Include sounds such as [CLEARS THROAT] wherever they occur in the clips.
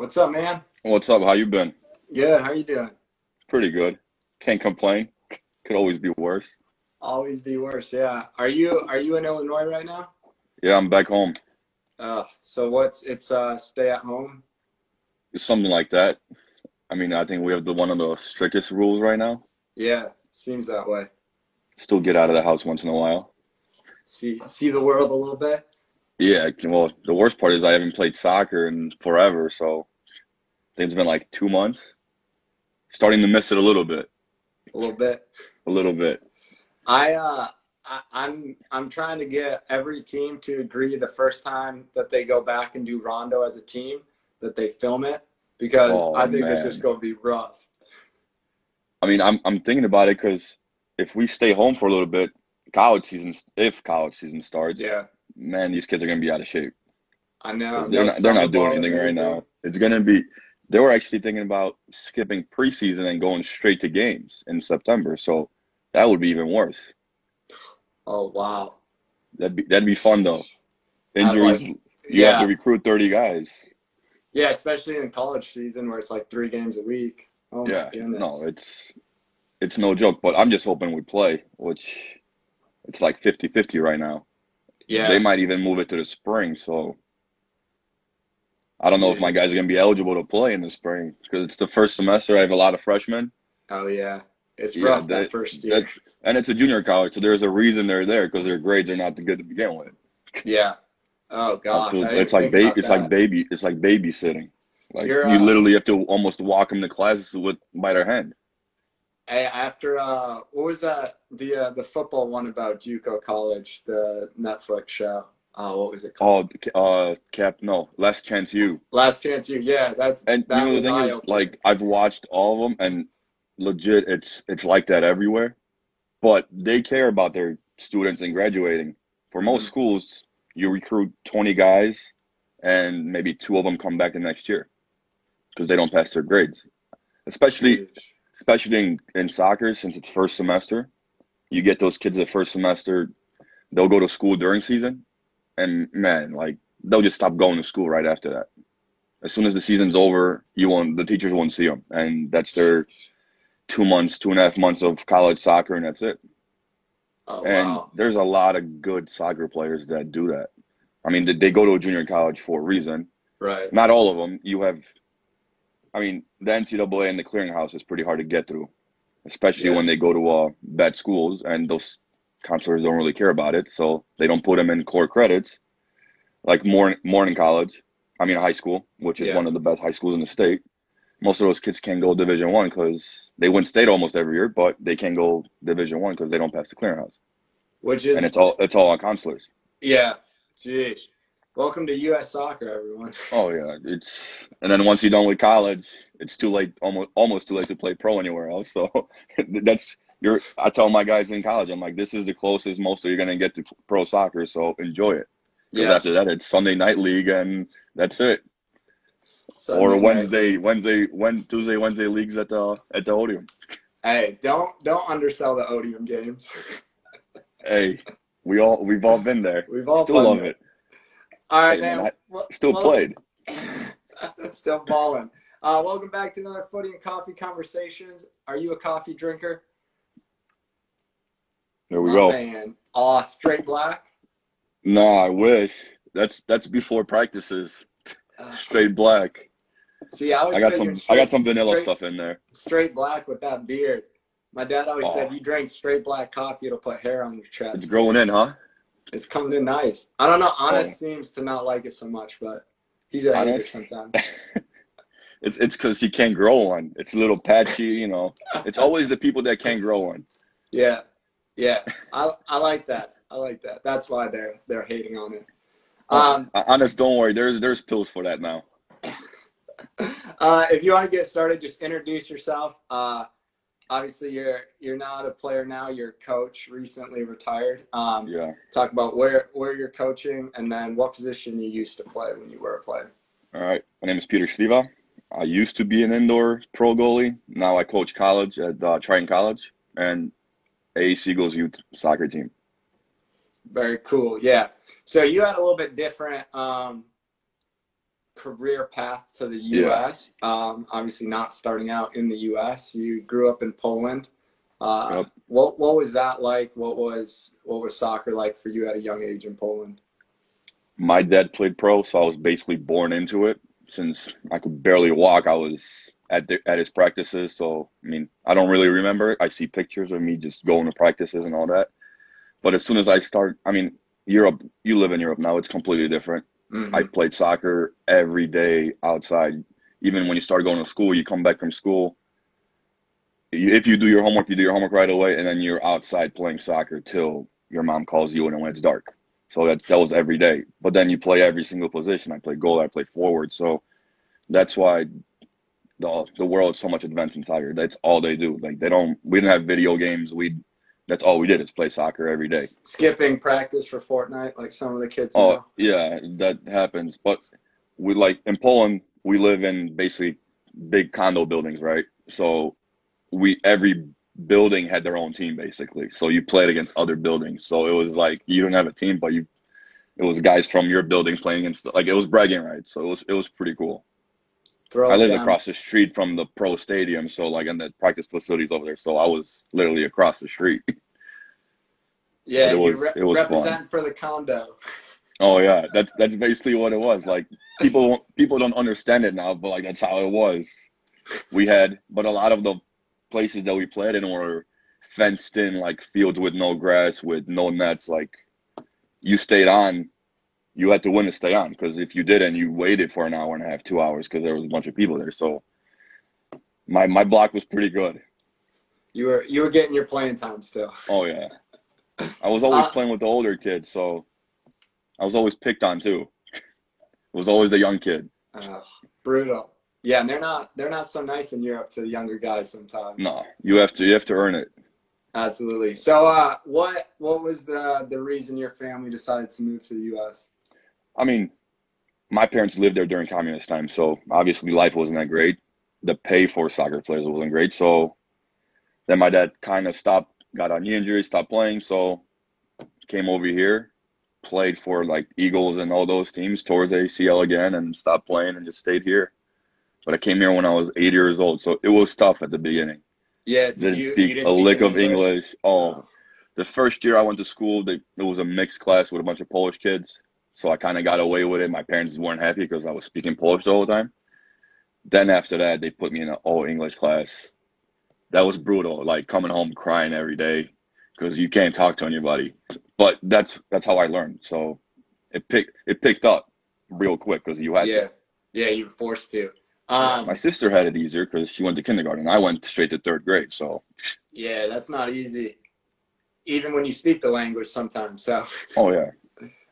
What's up, man? What's up? How you been? Good. How you doing? Pretty good. Can't complain. Could always be worse. Always be worse. Yeah. Are you Are you in Illinois right now? Yeah, I'm back home. Uh, so what's it's uh stay at home? It's something like that. I mean, I think we have the one of the strictest rules right now. Yeah, seems that way. Still get out of the house once in a while. See see the world a little bit. Yeah, well, the worst part is I haven't played soccer in forever, so I think it's been like two months. Starting to miss it a little bit. A little bit. A little bit. I uh I, I'm I'm trying to get every team to agree the first time that they go back and do rondo as a team that they film it because Oh, I think it's just gonna be rough. I mean, I'm I'm thinking about it because if we stay home for a little bit, college season, if college season starts, Yeah, man, these kids are gonna be out of shape. I know they're No not they're not doing anything right now. It's gonna be they were actually thinking about skipping preseason and going straight to games in September. So that would be even worse. Oh wow. That'd be that'd be fun though. Injuries, like- you have to recruit 30 guys. yeah, especially in college season where it's like three games a week. Oh my Yeah, goodness. no, it's it's no joke, but I'm just hoping we play, which it's like 50-50 right now. Yeah. They might even move it to the spring, so I don't know if my guys are gonna be eligible to play in the spring because it's the first semester. I have a lot of freshmen. Oh yeah. It's Yeah, rough that, that- first year. And it's a junior college, so there's a reason they're there because their grades are not good to begin with. Yeah. Oh gosh. It's like think ba- about it's that. like baby it's like babysitting. Like You're, you uh, literally have to almost walk them to classes with by their hand. Hey, after uh, what was that? The uh, the football one about JUCO college, the Netflix show. Oh, what was it called? Oh, uh, Cap, no, last chance U. Last Chance U. Yeah, that's And that you know the thing is, like I've watched all of them, and legit, it's it's like that everywhere. But they care about their students and graduating. For most Mhm. schools, you recruit 20 guys, and maybe two of them come back the next year because they don't pass their grades. Especially especially in, in soccer, since it's first semester, you get those kids the first semester, they'll go to school during season, and man, like they'll just stop going to school right after that. As soon as the season's over, you won't, the teachers won't see them, and that's their two months, two and a half months of college soccer, and that's it. Oh And wow. there's a lot of good soccer players that do that. I mean, they- they go to a junior college for a reason. Right. Not all of them. You have, I mean, the NCAA and the clearinghouse is pretty hard to get through, especially Yeah. when they go to uh, bad schools and those counselors don't really care about it, so they don't put them in core credits, like morning morning college. I mean, high school, which is Yeah. one of the best high schools in the state. Most of those kids can't go Division One because they win state almost every year, but they can't go Division One because they don't pass the clearinghouse, Which is and it's all it's all on counselors. yeah. Jeez. Welcome to U.S. Soccer, everyone. [LAUGHS] Oh yeah, it's and then once you're done with college, it's too late, almost almost too late to play pro anywhere else. So [LAUGHS] that's you're. I tell my guys in college, I'm like, this is the closest most of you're gonna get to pro soccer. So enjoy it. Because Yeah. after that, it's Sunday night league, and that's it. Sunday or night. Wednesday, Wednesday, Tuesday, Wednesday leagues at the at the Odeum. Hey, don't don't undersell the Odeum games. Hey, we all we've all been there. We've all Still love it. it. All right, Hey, man, Well- Still well- played. [LAUGHS] Still balling. Uh, welcome back to another Footy and Coffee Conversations. Are you a coffee drinker? There we Oh, go. Man, aw, straight black. No, I wish. That's that's before practices. Uh, Straight black. see, I was I got some. thinking I got some vanilla straight, stuff in there. Straight black with that beard. My dad always Oh. said, "You drink straight black coffee, it'll put hair on your chest." It's growing in, huh? It's coming in nice. I don't know. Honest Oh. seems to not like it so much, but he's a hater sometimes. [LAUGHS] It's it's because he can't grow one. It's a little patchy, you know. [LAUGHS] It's always the people that can't grow one. Yeah, yeah. I I like that. I like that. That's why they're they're hating on it. Um, Uh, Honest, don't worry. There's there's pills for that now. [LAUGHS] uh, if you want to get started, just introduce yourself. Uh, obviously, you're you're not a player now. You're a coach, recently retired. Um, Yeah. Talk about where where you're coaching, and then what position you used to play when you were a player. All right. My name is Peter Shriva. I used to be an indoor pro goalie. Now I coach college at uh, Triton College and AAC Eagles youth soccer team. Very cool. Yeah. So you had a little bit different um, career path to the U.S. Yeah. Um, obviously, not starting out in the U.S. You grew up in Poland. Uh, yep. What what was that like? What was what was soccer like for you at a young age in Poland? My dad played pro, so I was basically born into it. Since I could barely walk, I was at the, at his practices. So I mean, I don't really remember it. I see pictures of me just going to practices and all that. But as soon as I start, I mean, Europe, you live in Europe now, it's completely different. Mm-hmm. I played soccer every day outside. Even when you start going to school, you come back from school. If you do your homework, you do your homework right away, and then you're outside playing soccer till your mom calls you and when it's dark. So that that was every day. But then you play every single position. I play goal, I play forward. So that's why the the world so much advanced in soccer. That's all they do. Like they don't. We didn't have video games. We that's all we did is play soccer every day. Skipping practice for Fortnite, like some of the kids. Oh know. yeah, that happens. But we like in Poland, we live in basically big condo buildings, right? So we every building had their own team basically. So you played against other buildings. So it was like you don't have a team, but you it was guys from your building playing and stuff. like it was bragging rights. So it was it was pretty cool. Throw I lived down. across the street from the pro stadium, so like in the practice facilities over there. So I was literally across the street. [LAUGHS] Yeah, it was, re- it was represent fun. for the condo. [LAUGHS] Oh yeah, that's that's basically what it was. Like people people don't understand it now, but like that's how it was. We had, but a lot of the places that we played in were fenced in, like fields with no grass, with no nets. Like you stayed on you had to win to stay on because if you didn't, you waited for an hour and a half, two hours because there was a bunch of people there. So my my block was pretty good. You were you were getting your playing time still. Oh yeah, I was always uh, playing with the older kids, so I was always picked on too. it [LAUGHS] was always the young kid. Uh, brutal. Yeah, and they're not they're not so nice in Europe to the younger guys sometimes. No, you have to you have to earn it. Absolutely. So, uh, what what was the the reason your family decided to move to the U.S.? I mean, my parents lived there during communist time, so obviously life wasn't that great. The pay for soccer players wasn't great. So then my dad kind of stopped, got on knee injury, stopped playing. So came over here, played for like Eagles and all those teams, tore the ACL again, and stopped playing and just stayed here. But I came here when I was eight years old, so it was tough at the beginning. Yeah, didn't you, speak didn't a speak lick of English. English. Oh, oh, the first year I went to school, they, it was a mixed class with a bunch of Polish kids. So I kind of got away with it. My parents weren't happy because I was speaking Polish the whole time. Then after that, they put me in an all English class. That was brutal. Like coming home crying every day because you can't talk to anybody. But that's that's how I learned. So it picked it picked up real quick because you had yeah. to. Yeah, you were forced to. Um, My sister had it easier because she went to kindergarten. I went straight to third grade. So yeah, that's not easy. Even when you speak the language, sometimes. So. Oh yeah.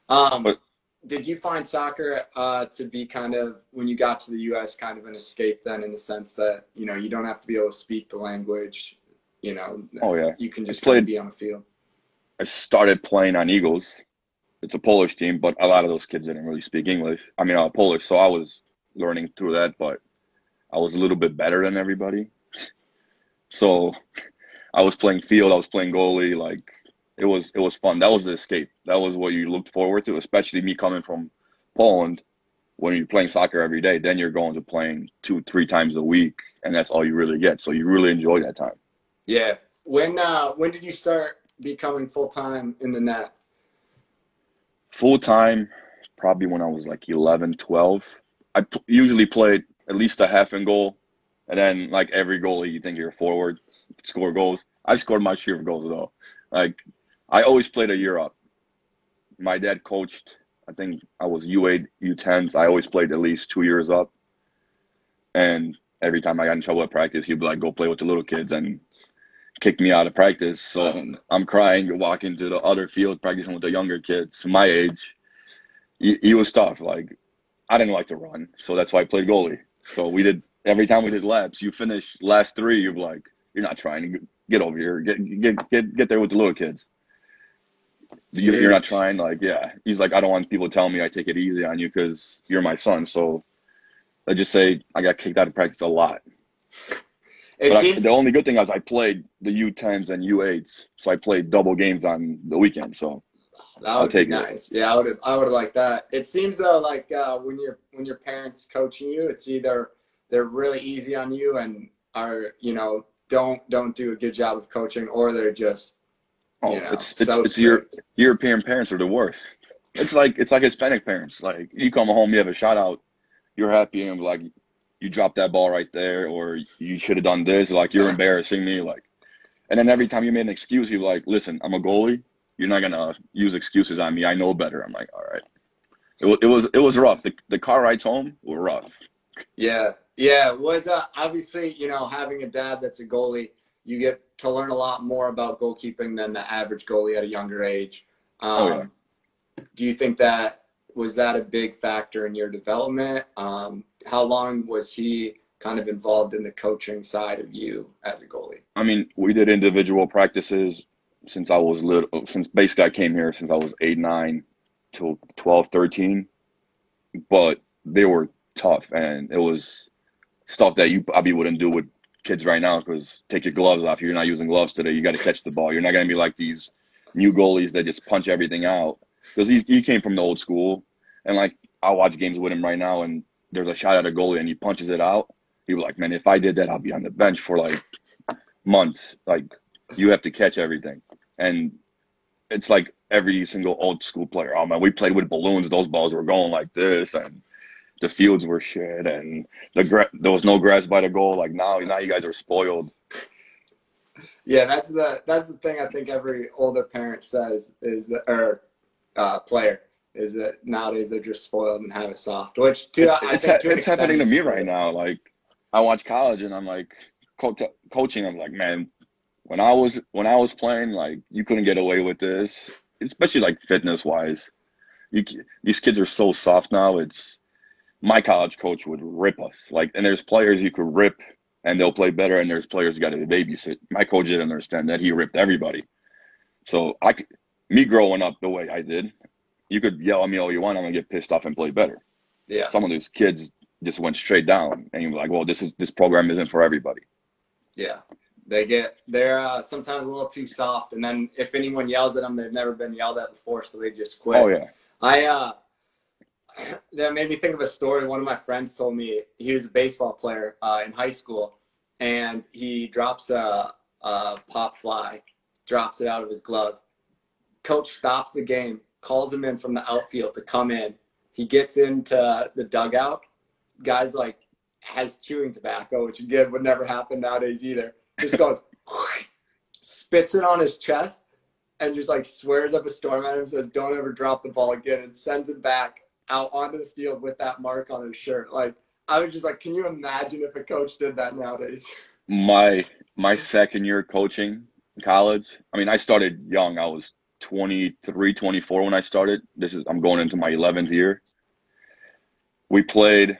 Um, but did you find soccer uh, to be kind of when you got to the U.S. kind of an escape then, in the sense that you know you don't have to be able to speak the language, you know? Oh yeah. You can just played, be on the field. I started playing on Eagles. It's a Polish team, but a lot of those kids didn't really speak English. I mean, uh, Polish, so I was learning through that, but I was a little bit better than everybody. So I was playing field, I was playing goalie, like it was it was fun. That was the escape. That was what you looked forward to, especially me coming from Poland. When you're playing soccer every day, then you're going to playing two, three times a week, and that's all you really get. So you really enjoy that time. Yeah. When uh, when did you start becoming full time in the net? Full time, probably when I was like 11, 12. I p- usually played at least a half in goal, and then like every goalie, you think you're a forward, score goals. I scored my share of goals though. Like I always played a year up. My dad coached. I think I was U8, U10s. I always played at least two years up. And every time I got in trouble at practice, he'd be like, "Go play with the little kids," and kick me out of practice. So um, I'm crying, walking to the other field, practicing with the younger kids my age. He, he was tough. Like I didn't like to run, so that's why I played goalie. So we did every time we did laps. You finish last three, you're like, you're not trying to get over here, get get get get there with the little kids. You're not trying, like, yeah. He's like, I don't want people telling me I take it easy on you because you're my son. So let's just say I got kicked out of practice a lot. But seems- I, the only good thing was I played the U10s and U8s, so I played double games on the weekend. So That would I'll take be nice. It. Yeah, I would. I would like that. It seems though, like uh, when your when your parents coaching you, it's either they're really easy on you and are you know don't don't do a good job of coaching, or they're just oh, you know, it's it's, so it's your European parents are the worst. It's like it's like Hispanic parents. Like you come home, you have a shout out, you're happy, and like you dropped that ball right there, or you should have done this. Like you're embarrassing me. Like, and then every time you made an excuse, you like, listen, I'm a goalie. You're not gonna use excuses on me. I know better. I'm like, all right. It was it was it was rough. The the car rides home were rough. Yeah, yeah. It was uh, obviously you know having a dad that's a goalie, you get to learn a lot more about goalkeeping than the average goalie at a younger age. Um, oh, yeah. Do you think that was that a big factor in your development? Um, how long was he kind of involved in the coaching side of you as a goalie? I mean, we did individual practices since I was little, since basically I came here since I was eight, nine till 12, 13. But they were tough and it was stuff that you probably wouldn't do with kids right now because take your gloves off. You're not using gloves today. You got to catch the ball. You're not going to be like these new goalies that just punch everything out because he, came from the old school. And like, I watch games with him right now and there's a shot at a goalie and he punches it out, he was like, man, if I did that, I'll be on the bench for like months. Like you have to catch everything, and it's like every single old school player. Oh man, we played with balloons. Those balls were going like this, and the fields were shit, and the gra- there was no grass by the goal. Like now, now you guys are spoiled. Yeah, that's the that's the thing. I think every older parent says is that or uh, player is that nowadays they're just spoiled and have it soft. Which to, it, it's, ha- it's happening to me right now. Like I watch college and I'm like co- coaching. I'm like, man, when I was when I was playing, like you couldn't get away with this, especially like fitness wise. You, these kids are so soft now. It's my college coach would rip us like, and there's players you could rip and they'll play better, and there's players you got to babysit. My coach didn't understand that he ripped everybody. So I, me growing up the way I did, you could yell at me all you want. I'm gonna get pissed off and play better. Yeah. Some of these kids just went straight down, and you're like, well, this is this program isn't for everybody. Yeah. They get they're uh, sometimes a little too soft, and then if anyone yells at them, they've never been yelled at before, so they just quit. Oh yeah. I uh, [COUGHS] that made me think of a story. One of my friends told me he was a baseball player uh, in high school, and he drops a, a pop fly, drops it out of his glove. Coach stops the game, calls him in from the outfield to come in. He gets into the dugout. Guys like has chewing tobacco, which again would never happen nowadays either. Just goes, [LAUGHS] spits it on his chest, and just like swears up a storm at him, says, "Don't ever drop the ball again," and sends it back out onto the field with that mark on his shirt. Like I was just like, can you imagine if a coach did that nowadays? My my second year coaching college. I mean, I started young. I was 23, 24 when I started. This is I'm going into my 11th year. We played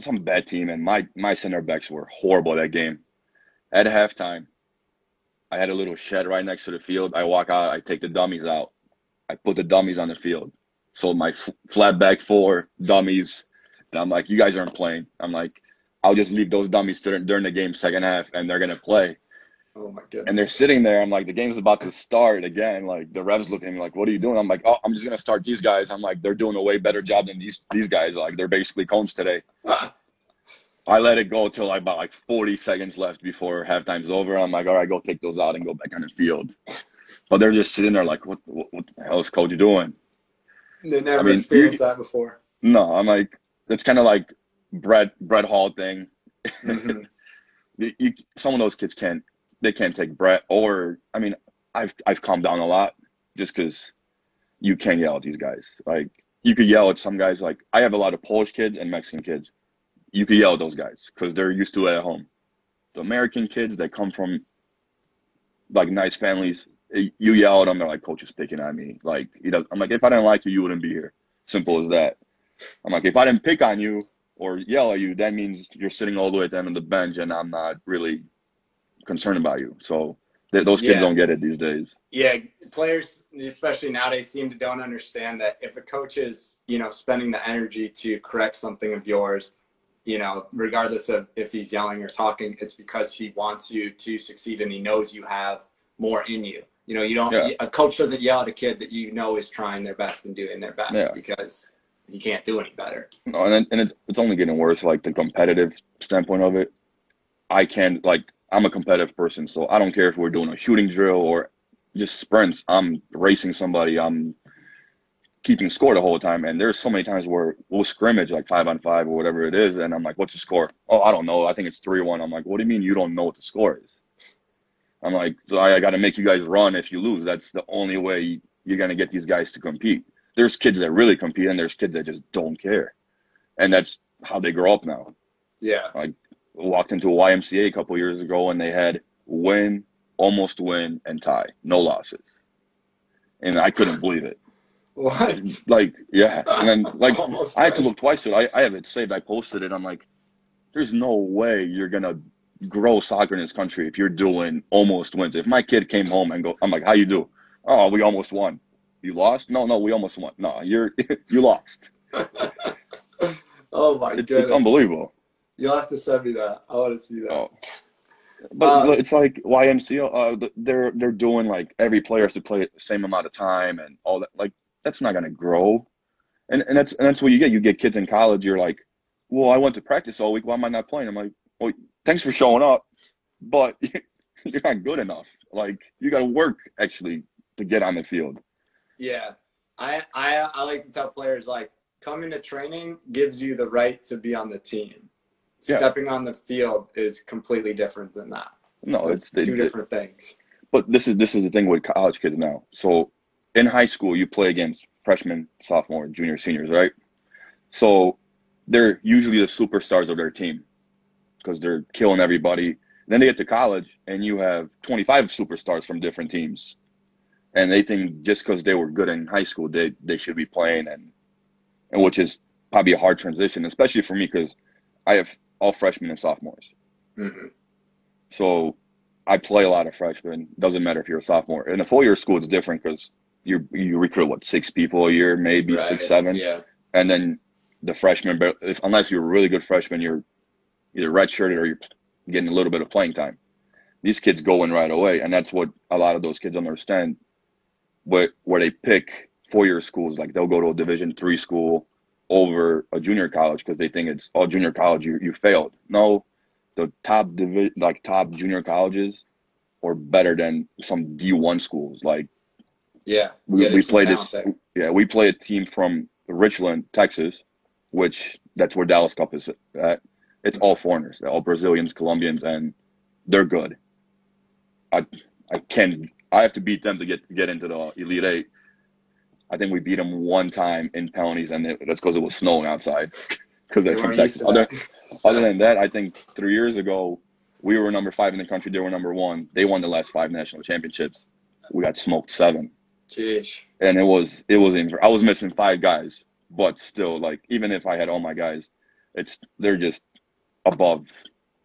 some bad team, and my my center backs were horrible that game. At halftime, I had a little shed right next to the field. I walk out, I take the dummies out, I put the dummies on the field. So my f- flat back four dummies, and I'm like, you guys aren't playing. I'm like, I'll just leave those dummies during, during the game second half, and they're gonna play. Oh my goodness. And they're sitting there. I'm like, the game's about to start again. Like the revs looking at me like, what are you doing? I'm like, oh, I'm just gonna start these guys. I'm like, they're doing a way better job than these these guys. Like they're basically cones today. [LAUGHS] I let it go till about like 40 seconds left before halftime's over. I'm like, all right, go take those out and go back on the field. But they're just sitting there like, what what, what the hell is coach doing? They never I mean, experienced that before. No, I'm like, it's kind of like Brett Brett Hall thing. Mm-hmm. [LAUGHS] you, you, some of those kids can't they can't take Brett or I mean I've I've calmed down a lot just because you can yell at these guys. Like you could yell at some guys. Like I have a lot of Polish kids and Mexican kids. You could yell at those guys because they're used to it at home. The American kids that come from like nice families, you yell at them. They're like, "Coach is picking on me." Like you know, I'm like, if I didn't like you, you wouldn't be here. Simple as that. I'm like, if I didn't pick on you or yell at you, that means you're sitting all the way at the end of the bench, and I'm not really concerned about you. So th- those kids yeah. don't get it these days. Yeah, players, especially nowadays, seem to don't understand that if a coach is, you know, spending the energy to correct something of yours, you know, regardless of if he's yelling or talking, it's because he wants you to succeed and he knows you have more in you. You know, you don't. Yeah. A coach doesn't yell at a kid that you know is trying their best and doing their best yeah. because he can't do any better. No, and and it's it's only getting worse. Like the competitive standpoint of it, I can't. like I'm a competitive person, so I don't care if we're doing a shooting drill or just sprints. I'm racing somebody. I'm keeping score the whole time. And there's so many times where we'll scrimmage like five on five or whatever it is, and I'm like, "What's the score?" Oh, I don't know. I think it's three one. I'm like, "What do you mean you don't know what the score is?" I'm like, so I, I got to make you guys run if you lose. That's the only way you're gonna get these guys to compete. There's kids that really compete, and there's kids that just don't care, and that's how they grow up now. Yeah. Like walked into a YMCA a couple years ago, and they had win, almost win, and tie, no losses, and I couldn't [SIGHS] believe it. What? Like, yeah. And then, [LAUGHS] like, I had to look twice. So I, I have it saved. I posted it. I'm like, there's no way you're going to grow soccer in this country if you're doing almost wins. If my kid came home and go, I'm like, how you do? Oh, we almost won. You lost? No, no, we almost won. No, you're, [LAUGHS] you lost. [LAUGHS] oh, my it's, It's unbelievable. You'll have to send me that. I want to see that. Oh. But uh, it's like YMCA. Uh, they're they're doing like every player has to play the same amount of time and all that. Like that's not going to grow. And, and that's and that's what you get. You get kids in college. You're like, well, I went to practice all week. Why am I not playing? I'm like, well, thanks for showing up, but [LAUGHS] you're not good enough. Like you got to work actually to get on the field. Yeah, I I I like to tell players like coming to training gives you the right to be on the team. Yeah. Stepping on the field is completely different than that. No, it's, it's two it, different things. But this is this is the thing with college kids now. So in high school, you play against freshmen, sophomore, junior, seniors, right? So they're usually the superstars of their team because they're killing everybody. Then they get to college, and you have 25 superstars from different teams, and they think just because they were good in high school, they they should be playing, and and which is probably a hard transition, especially for me because I have all freshmen and sophomores. Mm-hmm. So I play a lot of freshmen. Doesn't matter if you're a sophomore. In a four year school, it's different because you you recruit what six people a year, maybe right. six, seven, yeah. And then the freshman, but if unless you're a really good freshman, you're either redshirted or you're getting a little bit of playing time. These kids go in right away, and that's what a lot of those kids understand. But where they pick four-year schools, like they'll go to a Division three school over a junior college because they think it's all oh, junior college you you failed. No, the top divi- like top junior colleges are better than some D one schools like yeah, we, yeah, we play this. There. Yeah, we play a team from Richland, Texas, which that's where Dallas Cup is at. It's all foreigners, They're all Brazilians, Colombians, and they're good. I I can I have to beat them to get get into the Elite Eight. I think we beat them one time in penalties, and it, that's because it was snowing outside. [LAUGHS] Because they're from Texas. Other, other than that, I think three years ago we were number five in the country. They were number one. They won the last five national championships. We got smoked seven. Jeez. And it was it was I was missing five guys, but still, like even if I had all my guys, it's they're just above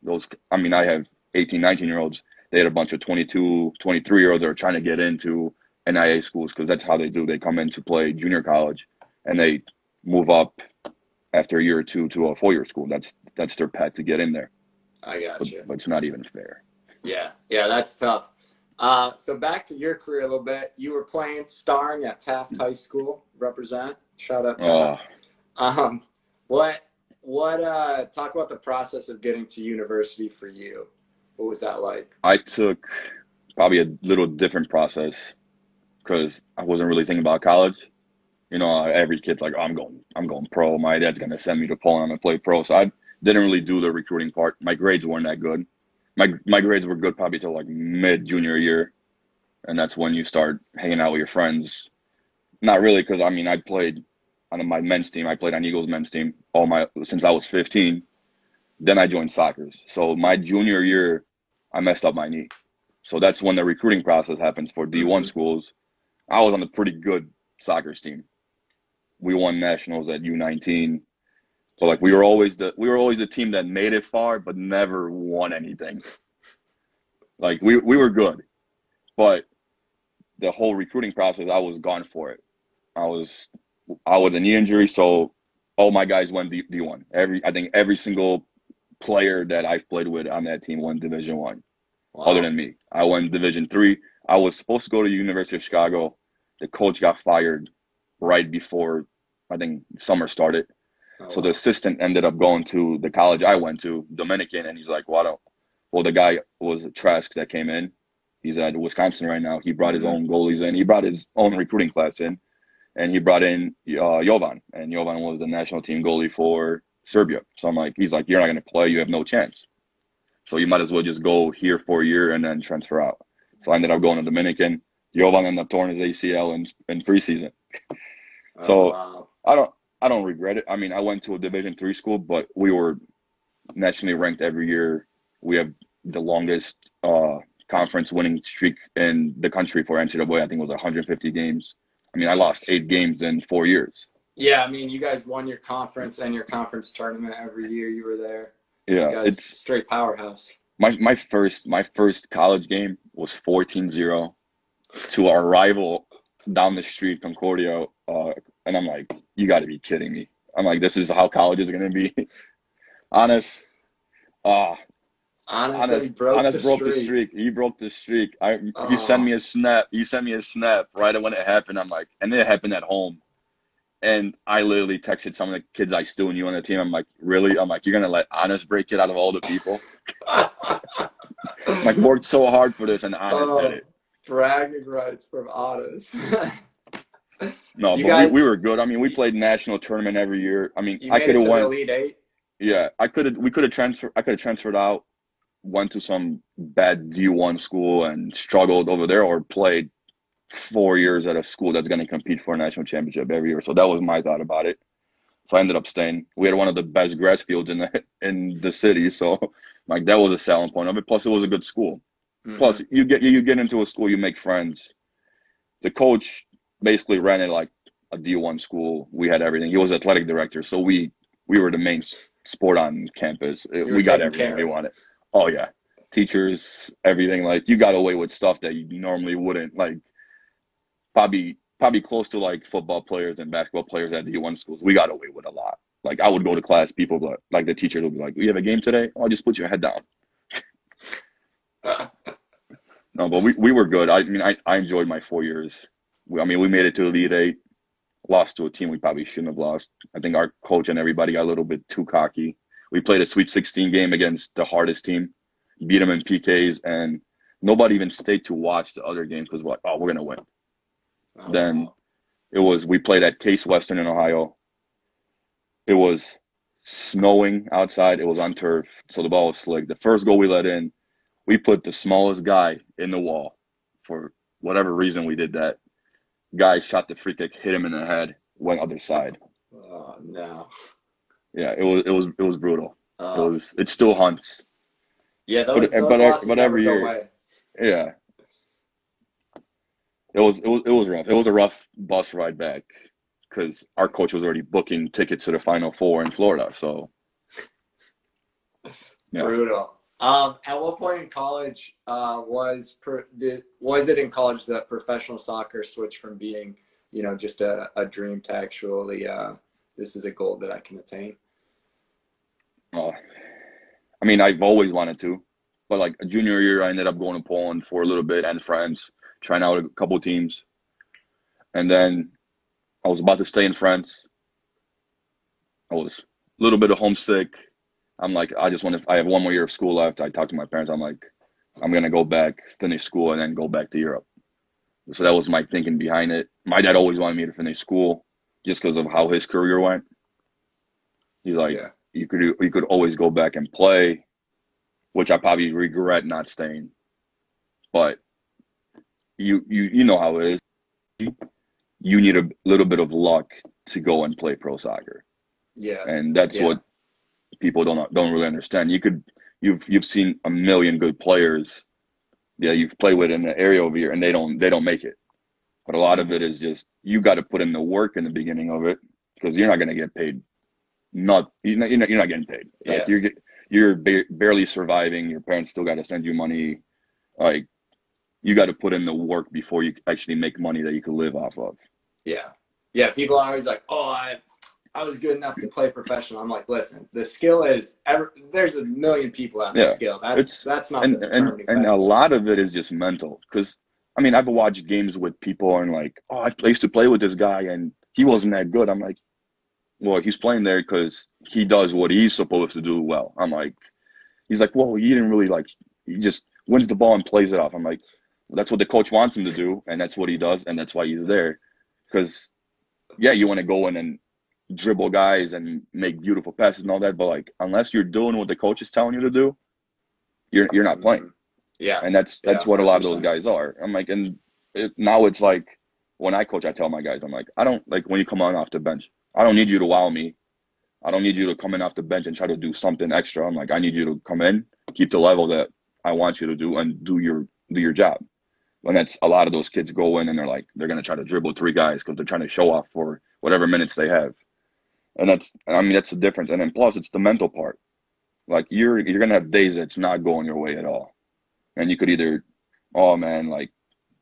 those. I mean, I have 18, 19 year olds. They had a bunch of 22, 23 year olds that are trying to get into NIA schools because that's how they do. They come in to play junior college, and they move up after a year or two to a four year school. That's that's their path to get in there. I got but, you. But it's not even fair. Yeah, yeah, that's tough. Uh, so back to your career a little bit. You were playing, starring at Taft High School. Represent. Shout out to. Oh. Um, what what uh talk about the process of getting to university for you? What was that like? I took probably a little different process because I wasn't really thinking about college. You know, every kid's like, oh, I'm going, I'm going pro. My dad's gonna send me to Poland and play pro. So I didn't really do the recruiting part. My grades weren't that good my my grades were good probably till like mid junior year, and that's when you start hanging out with your friends. Not really, because I mean I played on my men's team. I played on Eagles men's team all my since I was 15. Then I joined Sockers. So my junior year, I messed up my knee. So that's when the recruiting process happens for D1 mm-hmm. schools. I was on a pretty good Sockers team. We won nationals at U19. So like we were always the we were always the team that made it far but never won anything. Like we we were good, but the whole recruiting process, I was gone for it. I was I with a knee injury, so all my guys went D, D1. Every I think every single player that I've played with on that team won Division One, wow. other than me. I won Division Three. I was supposed to go to the University of Chicago. The coach got fired right before I think summer started. Oh, so wow. the assistant ended up going to the college I went to, Dominican, and he's like, "Why don't?" Well, the guy was a Trask that came in. He's at Wisconsin right now. He brought his mm-hmm. own goalies in. He brought his own recruiting class in, and he brought in uh, Jovan, and Jovan was the national team goalie for Serbia. So I'm like, he's like, "You're not going to play. You have no chance. So you might as well just go here for a year and then transfer out." So I ended up going to Dominican. Jovan ended up torn his ACL in in preseason. Oh, so wow. I don't I don't regret it. I mean, I went to a Division three school, but we were nationally ranked every year. We have the longest uh, conference winning streak in the country for NCAA. I think it was 150 games. I mean, I lost eight games in four years. Yeah, I mean, you guys won your conference and your conference tournament every year you were there. Yeah, it's straight powerhouse. My my first my first college game was 14-0 to our rival down the street, Concordia, uh, and I'm like, you got to be kidding me. I'm like, this is how college is going to be. [LAUGHS] honest, uh, honest, honest, broke, honest the, broke streak. the streak. He broke the streak. I oh. he sent me a snap. He sent me a snap right when it happened. I'm like, and it happened at home. And I literally texted some of the kids I still knew on the team. I'm like, really? I'm like, you're gonna let Honest break it out of all the people? like worked so hard for this, and Honest oh, did it. Bragging rights from Honest. [LAUGHS] No, you but guys, we, we were good. I mean, we played national tournament every year. I mean, I could have won. Elite Eight. Yeah, I could have. We could have transferred. I could have transferred out, went to some bad D one school and struggled over there, or played four years at a school that's going to compete for a national championship every year. So that was my thought about it. So I ended up staying. We had one of the best grass fields in the [LAUGHS] in the city, so like that was a selling point of it. Plus, it was a good school. Mm-hmm. Plus, you get you get into a school, you make friends. The coach basically ran it like a D1 school. We had everything. He was athletic director, so we we were the main sport on campus. we got everything we wanted. Oh yeah, teachers, everything. Like you got away with stuff that you normally wouldn't. Like probably probably close to like football players and basketball players at D1 schools. We got away with a lot. Like I would go to class, people but like the teachers would be like, "We have a game today. Oh, I'll oh, just put your head down." [LAUGHS] no, but we, we were good. I mean, I, I enjoyed my four years I mean, we made it to the Elite Eight, lost to a team we probably shouldn't have lost. I think our coach and everybody got a little bit too cocky. We played a Sweet 16 game against the hardest team, beat them in PKs, and nobody even stayed to watch the other games because we're like, oh, we're gonna win. Oh, then it was we played at Case Western in Ohio. It was snowing outside. It was on turf, so the ball was slick. The first goal we let in, we put the smallest guy in the wall for whatever reason we did that guy shot the free kick, hit him in the head, went other side. Oh no. Yeah, it was it was it was brutal. Uh, it was it still hunts. Yeah, those, but but, but every year, yeah. It was it was it was rough. It was a rough bus ride back because our coach was already booking tickets to the Final Four in Florida. So yeah. brutal. Um, at what point in college uh, was per, the, was it in college that professional soccer switched from being you know just a, a dream to actually uh, this is a goal that I can attain? Uh, I mean, I've always wanted to, but like a junior year, I ended up going to Poland for a little bit and France, trying out a couple teams, and then I was about to stay in France. I was a little bit of homesick I'm like, I just want to. I have one more year of school left. I talked to my parents. I'm like, I'm gonna go back, finish school, and then go back to Europe. So that was my thinking behind it. My dad always wanted me to finish school, just because of how his career went. He's like, yeah. You could you could always go back and play, which I probably regret not staying. But you you you know how it is. You need a little bit of luck to go and play pro soccer. Yeah, and that's yeah. what people don't don't really understand. You could you've you've seen a million good players, yeah, you've played with in the area over here, and they don't they don't make it. But a lot of it is just you got to put in the work in the beginning of it because you're not going to get paid. Not you're not, you're not getting paid. Like yeah. you're you're ba- barely surviving. Your parents still got to send you money. Like you got to put in the work before you actually make money that you can live off of. Yeah, yeah. People are always like, "Oh, I I was good enough to play professional. I'm like, listen, the skill is ever, there's a million people out there yeah, skill. That's that's not and, and, and a lot of it is just mental because I mean, I've watched games with people and like, oh, I used to play with this guy and he wasn't that good. I'm like, well, he's playing there because he does what he's supposed to do well. I'm like, he's like, well, he didn't really like, he just wins the ball and plays it off. I'm like, well, that's what the coach wants him to do, and that's what he does, and that's why he's there. Because, yeah, you want to go in and dribble guys and make beautiful passes and all that, but like, unless you're doing what the coach is telling you to do, you're you're not playing. Yeah, and that's that's yeah, what a lot of those guys are. I'm like, and it, now it's like when I coach, I tell my guys, I'm like, I don't like when you come on off the bench. I don't need you to wow me. I don't need you to come in off the bench and try to do something extra. I'm like, I need you to come in, keep the level that I want you to do, and do your do your job. And that's a lot of those kids go in and they're like, they're gonna try to dribble three guys because they're trying to show off for whatever minutes they have. And that's, I mean, that's the difference. And then plus, it's the mental part. Like you're you're gonna have days that's not going your way at all, and you could either, oh man, like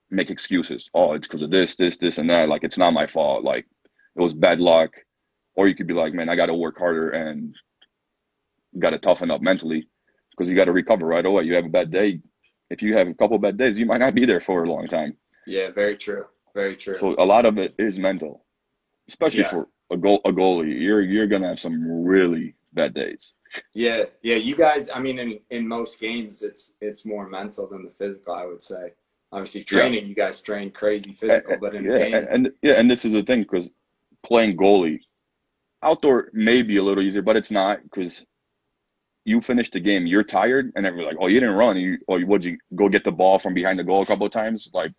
make excuses. Oh, it's because of this, this, this, and that. Like it's not my fault. Like it was bad luck. Or you could be like, man, I got to work harder and got to toughen up mentally because you got to recover right away. You have a bad day. If you have a couple bad days, you might not be there for a long time. Yeah, very true. Very true. So a lot of it is mental, especially yeah. for a goal a goalie. You're you're gonna have some really bad days. Yeah, yeah. You guys, I mean, in in most games, it's it's more mental than the physical. I would say. Obviously, training, yeah. you guys train crazy physical, and, but in yeah, game, and, and yeah, and this is the thing because playing goalie. Outdoor may be a little easier, but it's not because you finish the game, you're tired, and everyone's like, "Oh, you didn't run, you, oh, or would you go get the ball from behind the goal a couple of times?" Like,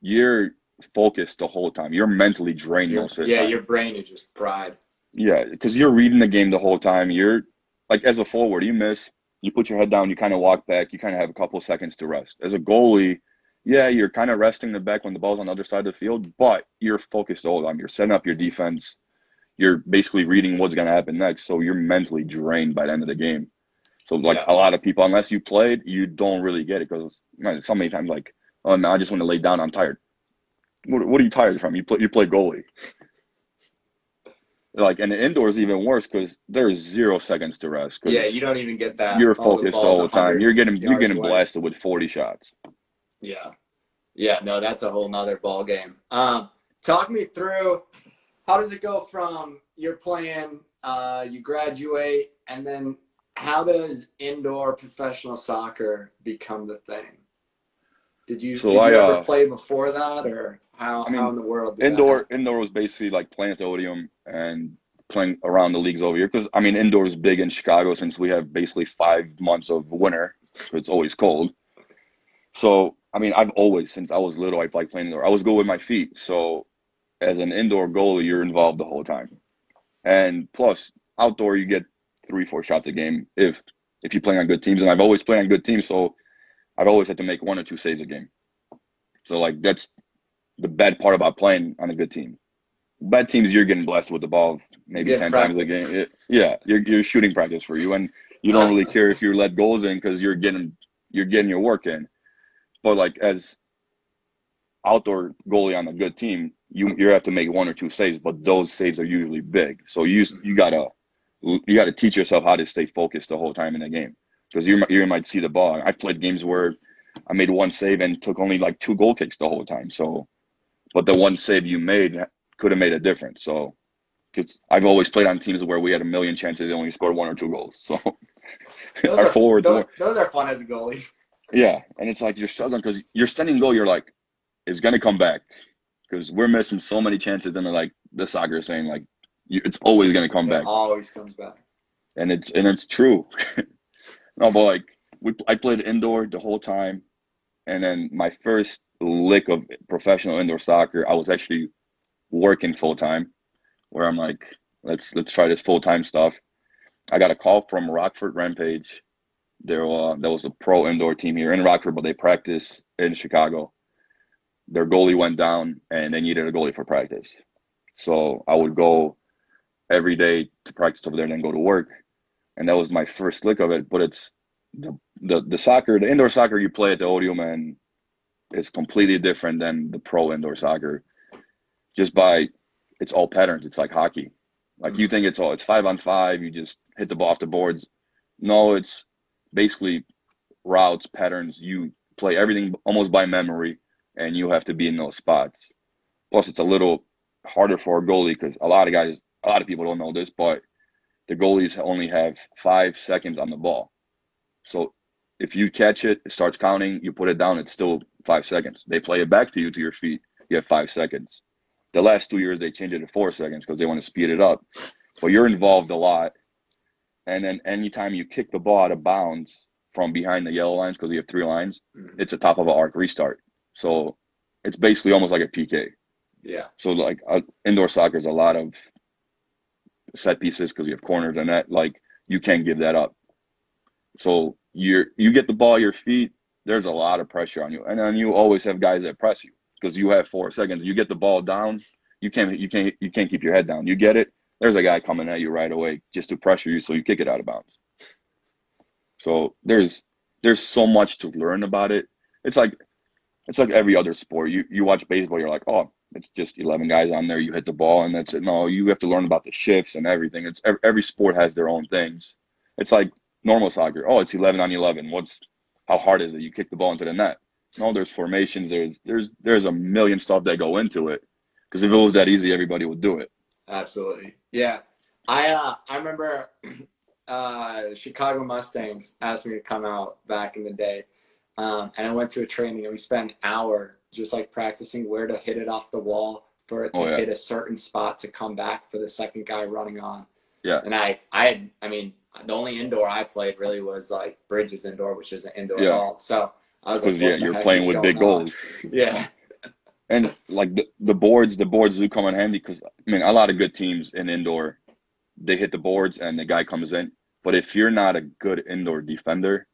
you're focused the whole time. You're mentally drained your, most of the yeah, time. your brain is just fried. Yeah, because you're reading the game the whole time. You're like, as a forward, you miss, you put your head down, you kind of walk back, you kind of have a couple of seconds to rest. As a goalie, yeah, you're kind of resting the back when the ball's on the other side of the field, but you're focused all the time. You're setting up your defense. You're basically reading what's going to happen next. So you're mentally drained by the end of the game. So like yeah. a lot of people, unless you played, you don't really get it because so many times like, oh no, I just want to lay down. I'm tired. What, what are you tired from? You play you play goalie. like and the indoors even worse because there's zero seconds to rest. Yeah, you don't even get that. You're focused all the, all the time. You're getting you're getting away. blasted with 40 shots. Yeah. Yeah, no, that's a whole nother ball game. Um, talk me through how does it go from you're playing, uh, you graduate, and then how does indoor professional soccer become the thing? Did you, so did I, you ever uh, play before that, or how, I mean, how in the world? Indoor, indoor was basically like playing at the Odeum and playing around the leagues over here. Because I mean, indoor is big in Chicago since we have basically five months of winter, so it's always cold. So I mean, I've always since I was little, I've liked playing indoor. I was good with my feet, so as an indoor goalie, you're involved the whole time. And plus, outdoor, you get three, four shots a game if if you're playing on good teams. And I've always played on good teams, so I've always had to make one or two saves a game. So like that's the bad part about playing on a good team. Bad teams, you're getting blessed with the ball maybe ten practice. times a game. It, yeah, you're you're shooting practice for you, and you don't really care if you let goals in because you're getting you're getting your work in. But like as outdoor goalie on a good team, you you have to make one or two saves, but those saves are usually big. So you you gotta you gotta teach yourself how to stay focused the whole time in the game because you you might see the ball. I've played games where I made one save and took only like two goal kicks the whole time. So, but the one save you made could have made a difference. So, because I've always played on teams where we had a million chances and only scored one or two goals. So, [LAUGHS] those our are, forwards those, those are fun as a goalie. Yeah, and it's like you're struggling because you're standing goal. You're like, it's gonna come back because we're missing so many chances. And like the soccer is saying, like you, it's always gonna come it back. Always comes back. And it's and it's true. [LAUGHS] no, but like we, I played indoor the whole time, and then my first lick of professional indoor soccer, I was actually working full time, where I'm like, let's let's try this full time stuff. I got a call from Rockford Rampage there, uh, that was a pro indoor team here in Rockford, but they practice in Chicago. Their goalie went down, and they needed a goalie for practice. So I would go every day to practice over there, and then go to work. And that was my first lick of it. But it's the the, the soccer, the indoor soccer you play at the Odeum, and it's completely different than the pro indoor soccer. Just by it's all patterns. It's like hockey. Like you think it's all it's five on five. You just hit the ball off the boards. No, it's basically routes, patterns. You play everything almost by memory, and you have to be in those spots. Plus, it's a little harder for a goalie because a lot of guys, a lot of people don't know this, but the goalies only have five seconds on the ball. So if you catch it, it starts counting, you put it down, it's still five seconds. They play it back to you to your feet, you have five seconds. The last two years, they changed it to four seconds because they want to speed it up. But you're involved a lot. And then anytime you kick the ball out of bounds from behind the yellow lines, because you have three lines, mm-hmm. it's a top of an arc restart. So it's basically almost like a PK. Yeah. So like uh, indoor soccer is a lot of set pieces because you have corners and that. Like you can't give that up. So you're you get the ball your feet. There's a lot of pressure on you, and then you always have guys that press you because you have four seconds. You get the ball down, you can't you can't you can't keep your head down. You get it. There's a guy coming at you right away just to pressure you, so you kick it out of bounds. So there's there's so much to learn about it. It's like it's like every other sport. You you watch baseball, you're like, oh, it's just 11 guys on there. You hit the ball, and that's it. No, you have to learn about the shifts and everything. It's every sport has their own things. It's like normal soccer. Oh, it's 11 on 11. What's how hard is it? You kick the ball into the net. No, there's formations. There's there's there's a million stuff that go into it. Because if it was that easy, everybody would do it. Absolutely. Yeah. I uh, I remember [CLEARS THROAT] uh, Chicago Mustangs asked me to come out back in the day, um, and I went to a training and we spent an hour just like practicing where to hit it off the wall for it to oh, yeah. hit a certain spot to come back for the second guy running on. Yeah. And I I had I mean the only indoor I played really was like Bridges indoor, which is an indoor yeah. ball. So I was like, yeah, you're playing with big goals. [LAUGHS] yeah. And like the, the boards, the boards do come in handy because I mean a lot of good teams in indoor, they hit the boards and the guy comes in. But if you're not a good indoor defender,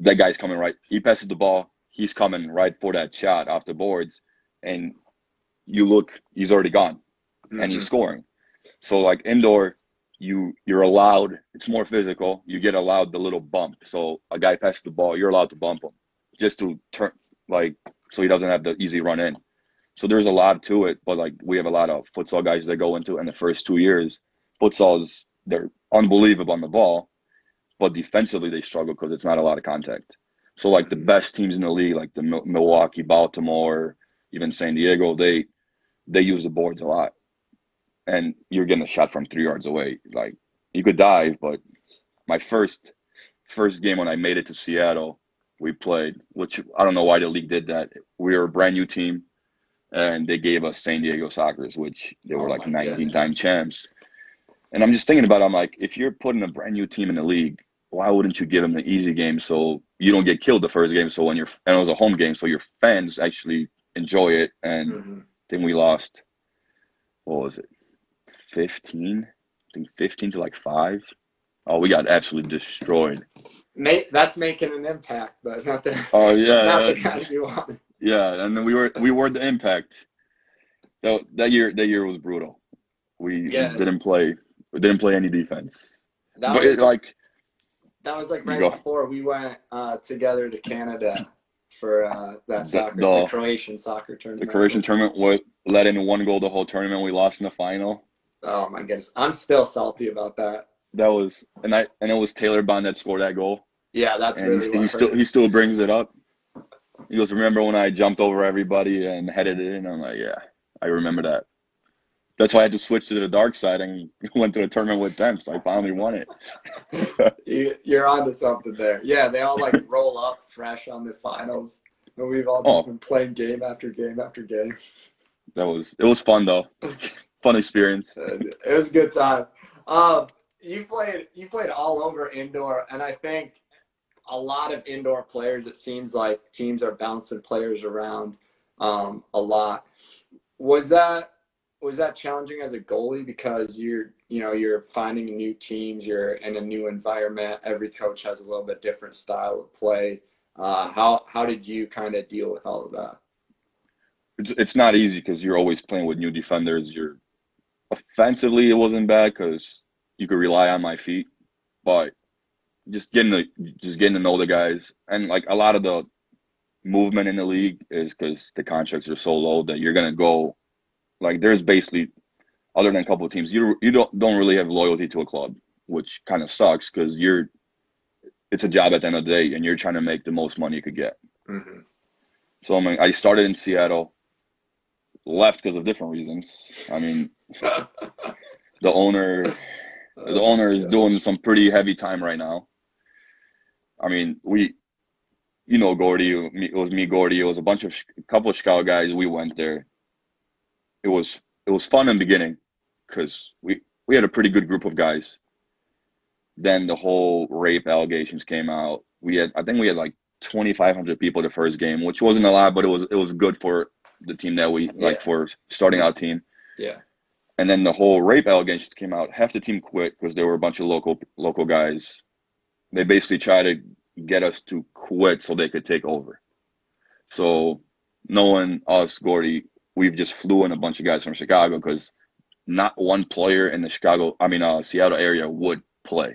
that guy's coming right. He passes the ball, he's coming right for that shot off the boards, and you look, he's already gone, mm-hmm. and he's mm-hmm. scoring. So like indoor, you you're allowed it's more physical you get allowed the little bump so a guy passes the ball you're allowed to bump him just to turn like so he doesn't have the easy run in. So there's a lot to it but like we have a lot of futsal guys that go into in the first two years. Futsals they're unbelievable on the ball but defensively they struggle because it's not a lot of contact. So like the mm-hmm. best teams in the league like the milwaukee baltimore even san diego they they use the boards a lot. And you're getting a shot from three yards away. Like you could dive, but my first first game when I made it to Seattle, we played, which I don't know why the league did that. We were a brand new team, and they gave us San Diego Sockers, which they were oh like 19 goodness. time champs. And I'm just thinking about, it, I'm like, if you're putting a brand new team in the league, why wouldn't you give them the easy game so you don't get killed the first game? So when you're and it was a home game, so your fans actually enjoy it. And mm-hmm. then we lost. What was it? 15. I think 15 to like five. Oh, we got absolutely destroyed. That's making an impact, but not the. Oh yeah, [LAUGHS] not the guys you want. Yeah, and then we were we were the impact. That, that year that year was brutal. We yeah. didn't play we didn't play any defense. That but was, it, like that was like right before we went uh, together to Canada for uh, that soccer, the, the, Croatian soccer tournament. The Croatian tournament was let in one goal the whole tournament. We lost in the final. Oh my goodness, I'm still salty about that. That was and I and it was Taylor Bond that scored that goal. Yeah, that's and really. He, still he still brings it up. He goes, "Remember when I jumped over everybody and headed it in?" I'm like, "Yeah, I remember that." That's why I had to switch to the dark side and [LAUGHS] went to the tournament with them. So I finally won it. [LAUGHS] you, you're onto something there. Yeah, they all like [LAUGHS] roll up fresh on the finals, and we've all just oh. been playing game after game after game. That was it was fun though fun experience. It was, it was a good time. Um, you played you played all over indoor, and I think a lot of indoor players. It seems like teams are bouncing players around um, a lot. Was that was that challenging as a goalie because you're you know you're finding new teams, you're in a new environment. Every coach has a little bit different style of play. Uh, how how did you kind of deal with all of that? It's it's not easy because you're always playing with new defenders. You're offensively it wasn't bad because you could rely on my feet, but just getting to just getting to know the guys and like a lot of the movement in the league is because the contracts are so low that you're gonna go like there's basically other than a couple of teams you you don't don't really have loyalty to a club which kind of sucks because you're it's a job at the end of the day and you're trying to make the most money you could get mm-hmm. So I mean, I started in Seattle, left because of different reasons. I mean, [LAUGHS] the owner, the owner is doing some pretty heavy time right now. I mean, we, you know, Gordy. It was me, Gordy. It was a bunch of a couple of Chicago guys. We went there. It was it was fun in the beginning because we we had a pretty good group of guys. Then the whole rape allegations came out. We had I think we had like 2,500 people the first game, which wasn't a lot, but it was it was good for the team that we yeah. like for starting out team. Yeah. And then the whole rape allegations came out. Half the team quit because there were a bunch of local local guys. They basically tried to get us to quit so they could take over. So knowing us, Gordy, we've just flew in a bunch of guys from Chicago because not one player in the Chicago, I mean, uh, Seattle area would play.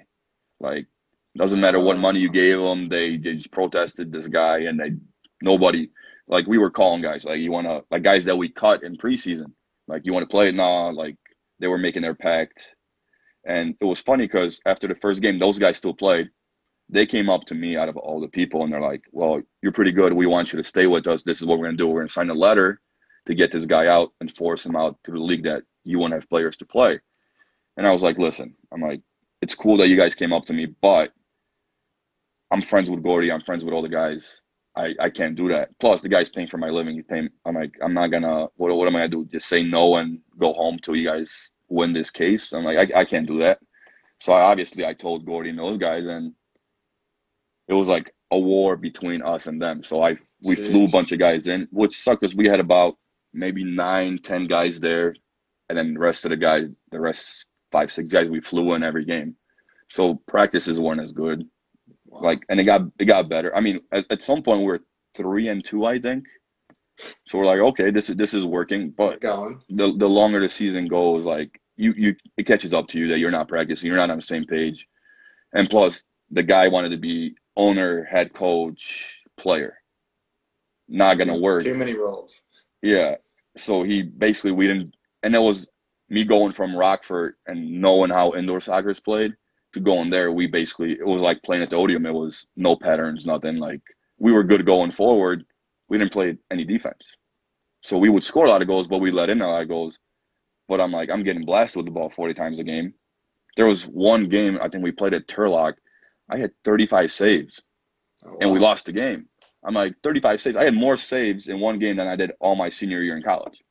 Like, doesn't matter what money you gave them, they, they just protested this guy, and they nobody like we were calling guys like you want to like guys that we cut in preseason, like you want to play? It? Nah, like they were making their pact, and it was funny because after the first game, those guys still played. They came up to me out of all the people, and they're like, "Well, you're pretty good. We want you to stay with us. This is what we're gonna do. We're gonna sign a letter." to get this guy out and force him out to the league that you want to have players to play. And I was like, listen, I'm like, it's cool that you guys came up to me, but I'm friends with Gordy. I'm friends with all the guys. I, I can't do that. Plus, the guy's paying for my living. He's paying. I'm like, I'm not gonna. What, what am I gonna do? Just say no and go home till you guys win this case? I'm like, I, I can't do that. So I obviously I told Gordy and those guys, and it was like a war between us and them. So I we Jeez. flew a bunch of guys in, which sucked because we had about maybe nine, ten guys there, and then the rest of the guys, the rest five, six guys, we flew in every game. So practices weren't as good. Wow. Like, and it got it got better. I mean, at, at some point we are three and two, I think. So we're like, okay, this is this is working. But the the longer the season goes, like you you it catches up to you that you're not practicing, you're not on the same page, and plus the guy wanted to be owner, head coach, player. Not gonna too, work. Too many roles. Yeah. So he basically we didn't, and it was me going from Rockford and knowing how indoor soccer is played to going there. We basically it was like playing at the Odeum. It was no patterns, nothing. Like we were good going forward. We didn't play any defense, so we would score a lot of goals, but we let in a lot of goals. But I'm like I'm getting blasted with the ball 40 times a game. There was one game I think we played at Turlock. I had 35 saves, oh, wow. and we lost the game. I'm like 35 saves. I had more saves in one game than I did all my senior year in college.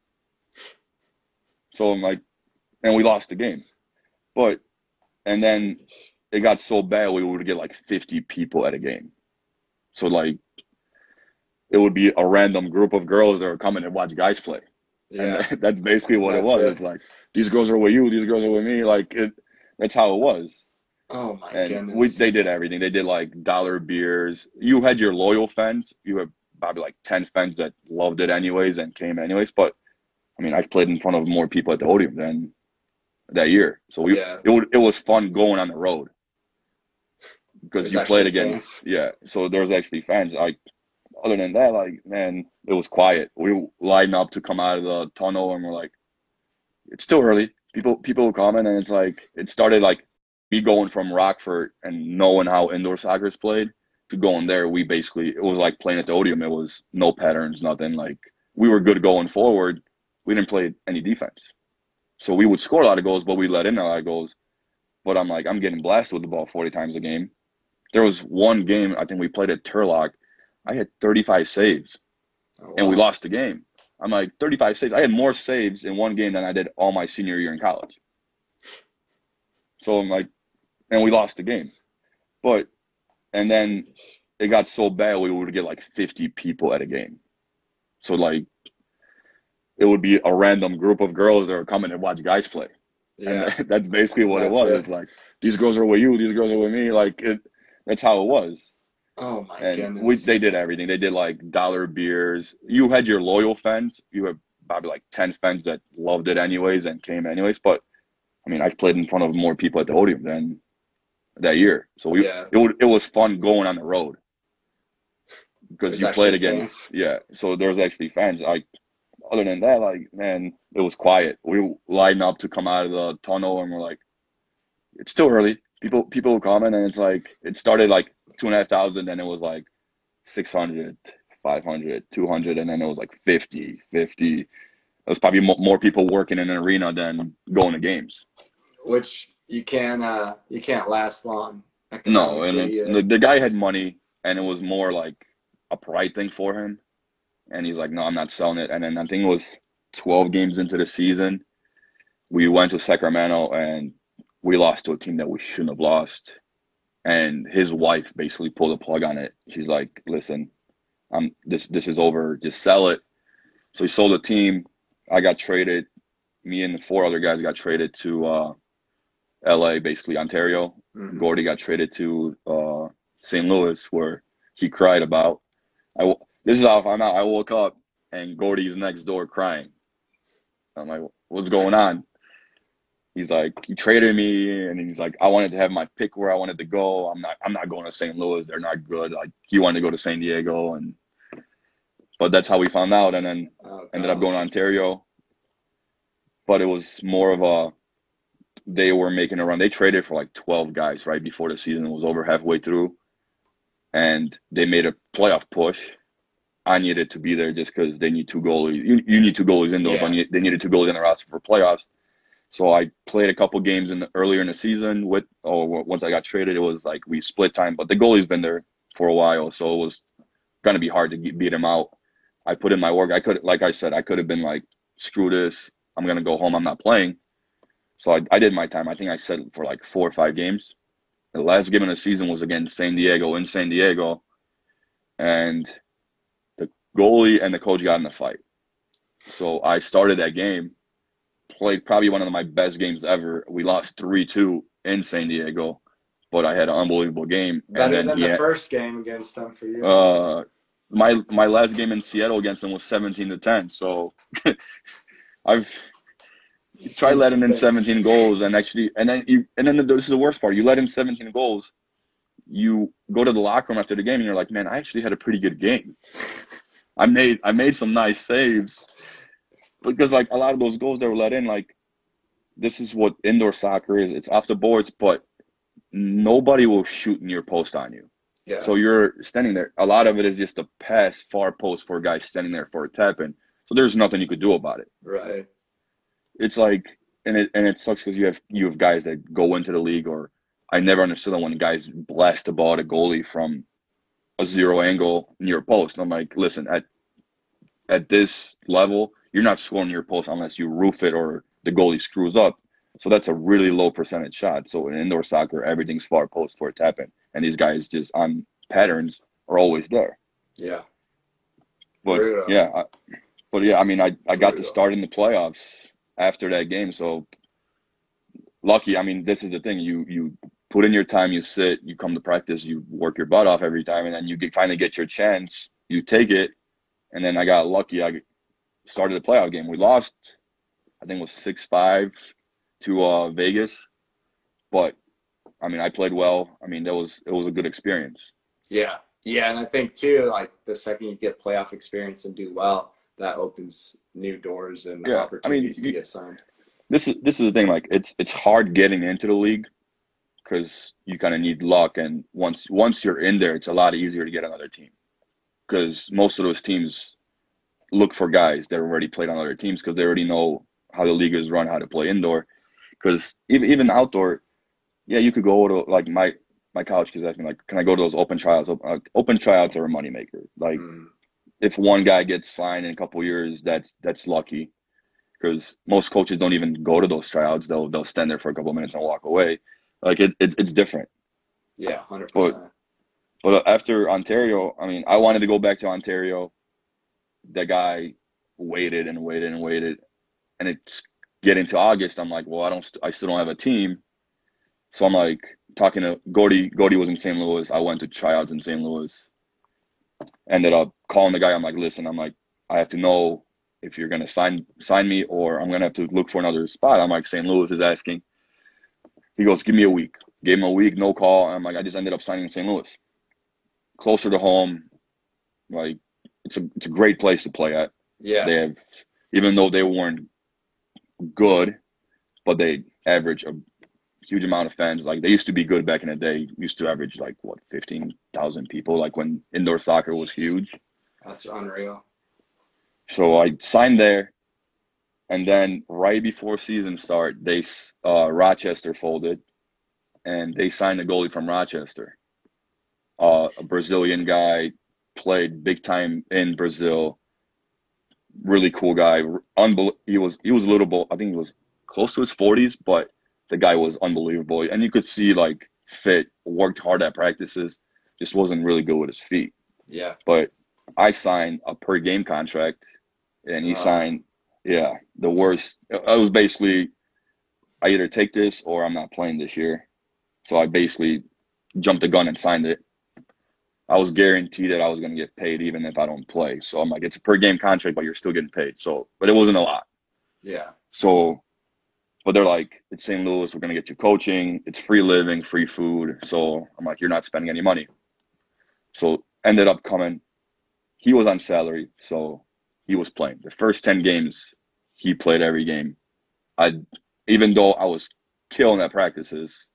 So I'm like, and we lost the game. But, and then it got so bad we would get like 50 people at a game. So like, it would be a random group of girls that are coming and watch guys play. Yeah. And [LAUGHS] that's basically what that's it was. It. It's like, these girls are with you, these girls are with me. Like, it, that's how it was. Oh my and goodness! We, they did everything. They did like dollar beers. You had your loyal fans. You had probably like ten fans that loved it anyways and came anyways. But I mean, I've played in front of more people at the Odeum than that year. So we yeah. it would, it was fun going on the road because you played against fans. yeah. So there was actually fans. Like other than that, like man, it was quiet. We lined up to come out of the tunnel and we're like, it's still early. People people were coming and it's like it started like me going from Rockford and knowing how indoor soccer is played to going there, we basically it was like playing at the Odeum. It was no patterns, nothing. Like we were good going forward. We didn't play any defense, so we would score a lot of goals, but we let in a lot of goals. But I'm like, I'm getting blasted with the ball 40 times a game. There was one game I think we played at Turlock. I had 35 saves, oh, wow. and we lost the game. I'm like 35 saves. I had more saves in one game than I did all my senior year in college. So I'm like, and we lost the game. But and then it got so bad we would get like 50 people at a game. So like it would be a random group of girls that are coming and watch guys play. Yeah. And [LAUGHS] that's basically what that's it was. It. It's like these girls are with you, these girls are with me. Like it that's how it was. Oh my and goodness. We, they did everything. They did like dollar beers. You had your loyal fans. You had probably like 10 fans that loved it anyways and came anyways. But I mean, I've played in front of more people at the Odeum than that year. So we yeah. it, would, it was fun going on the road because you played against fans. yeah. So there was actually fans. Like other than that, like man, it was quiet. We lined up to come out of the tunnel and we're like, it's still early. People people were coming and it's like it started like two and a half thousand, and it was like 600, 500, 200, and then it was like 50, 50. It was probably more people working in an arena than going to games. Which you can't uh you can't last long. No, and the, the guy had money, and it was more like a pride thing for him. And he's like, "No, I'm not selling it." And then I think it was 12 games into the season, we went to Sacramento and we lost to a team that we shouldn't have lost. And his wife basically pulled the plug on it. She's like, "Listen, I'm this this is over. Just sell it." So he sold the team. I got traded. Me and the four other guys got traded to uh, L.A., basically Ontario. Mm-hmm. Gordy got traded to uh, St. Louis, where he cried about. I this is how I found out. I woke up and Gordy's next door crying. I'm like, "What's going on?" He's like, "He traded me," and he's like, "I wanted to have my pick where I wanted to go. I'm not. I'm not going to St. Louis. They're not good. Like he wanted to go to San Diego, and but that's how we found out, and then oh, ended up going to Ontario. But it was more of a they were making a run. They traded for like 12 guys right before the season was over, halfway through, and they made a playoff push. I needed to be there just because they need two goalies. You, you need two goalies in those, yeah. they needed two goalies in the roster for playoffs. So I played a couple games in the, earlier in the season with, oh, or once I got traded, it was like we split time. But the goalie's been there for a while, so it was gonna be hard to get, beat him out. I put in my work. I could, like I said, I could have been like, screw this. I'm gonna go home. I'm not playing. So I, I did my time. I think I said for like four or five games. The last game of the season was against San Diego in San Diego, and goalie and the coach got in a fight. So I started that game, played probably one of my best games ever. We lost three two in San Diego, but I had an unbelievable game. Better than the had, first game against them for you. Uh, my my last game in Seattle against them was seventeen to ten. So [LAUGHS] I've tried letting in 17 goals and actually and then you and then this is the worst part you let in 17 goals you go to the locker room after the game and you're like man i actually had a pretty good game [LAUGHS] i made i made some nice saves because like a lot of those goals that were let in like this is what indoor soccer is. It's off the boards but nobody will shoot near post on you. Yeah. so you're standing there. A lot of it is just a pass far post for a guy standing there for a tap in. So there's nothing you could do about it. Right. It's like and it and it sucks because you have you have guys that go into the league or I never understood that when guys blast the ball at a goalie from a zero angle near post. And I'm like, listen, at at this level, you're not scoring your post unless you roof it or the goalie screws up. So that's a really low percentage shot. So in indoor soccer, everything's far post for a tap in, and these guys just on patterns are always there. Yeah. But yeah, I, but yeah, I mean, I I got to start in the playoffs after that game. So lucky. I mean, this is the thing. You you put in your time, you sit, you come to practice, you work your butt off every time, and then you get, finally get your chance. You take it, and then I got lucky. I started the playoff game. We lost, I think it was six five to uh, Vegas, but I mean, I played well. I mean, that was it was a good experience. Yeah, yeah, and I think too, like the second you get playoff experience and do well, that opens new doors and yeah, opportunities I mean, to get signed. This is this is the thing. Like it's it's hard getting into the league because you kind of need luck, and once once you're in there, it's a lot easier to get another team because most of those teams look for guys that already played on other teams because they already know how the league is run, how to play indoor. Because even even outdoor, yeah, you could go to like my my college kids ask me like, can I go to those open trials? Open, open tryouts are a moneymaker. Like mm if one guy gets signed in a couple years, that's that's lucky because most coaches don't even go to those tryouts. They'll they'll stand there for a couple minutes and walk away. Like it, it it's different. Yeah, hundred percent. But after Ontario, I mean, I wanted to go back to Ontario. That guy waited and waited and waited, and it's getting to August. I'm like, well, I don't, I still don't have a team. So I'm like talking to Gordy. Gordy was in St. Louis. I went to tryouts in St. Louis ended up calling the guy. I'm like, listen, I'm like, I have to know if you're gonna sign sign me or I'm gonna have to look for another spot. I'm like, St. Louis is asking. He goes, give me a week. Gave him a week, no call. I'm like, I just ended up signing in St. Louis, closer to home. Like, it's a it's a great place to play at. Yeah, they have even though they weren't good, but they average a huge amount of fans. Like they used to be good back in the day. Used to average like what fifteen thousand people. Like when indoor soccer was huge. That's unreal. So I signed there, and then right before season start, they uh, Rochester folded, and they signed a goalie from Rochester, uh, a Brazilian guy, played big time in Brazil. Really cool guy. Unbel- he was he was a little, I think he was close to his forties, but the guy was unbelievable, and you could see like fit, worked hard at practices, just wasn't really good with his feet. Yeah. But I signed a per game contract, and he signed, yeah, the worst. I was basically, I either take this or I'm not playing this year. So I basically jumped the gun and signed it. I was guaranteed that I was going to get paid even if I don't play. So I'm like, it's a per game contract, but you're still getting paid. So, but it wasn't a lot. Yeah. So but they're like, it's St. Louis, we're gonna get you coaching, it's free living, free food. So I'm like, you're not spending any money. So ended up coming. He was on salary, so he was playing. The first ten games, he played every game. I even though I was killing at practices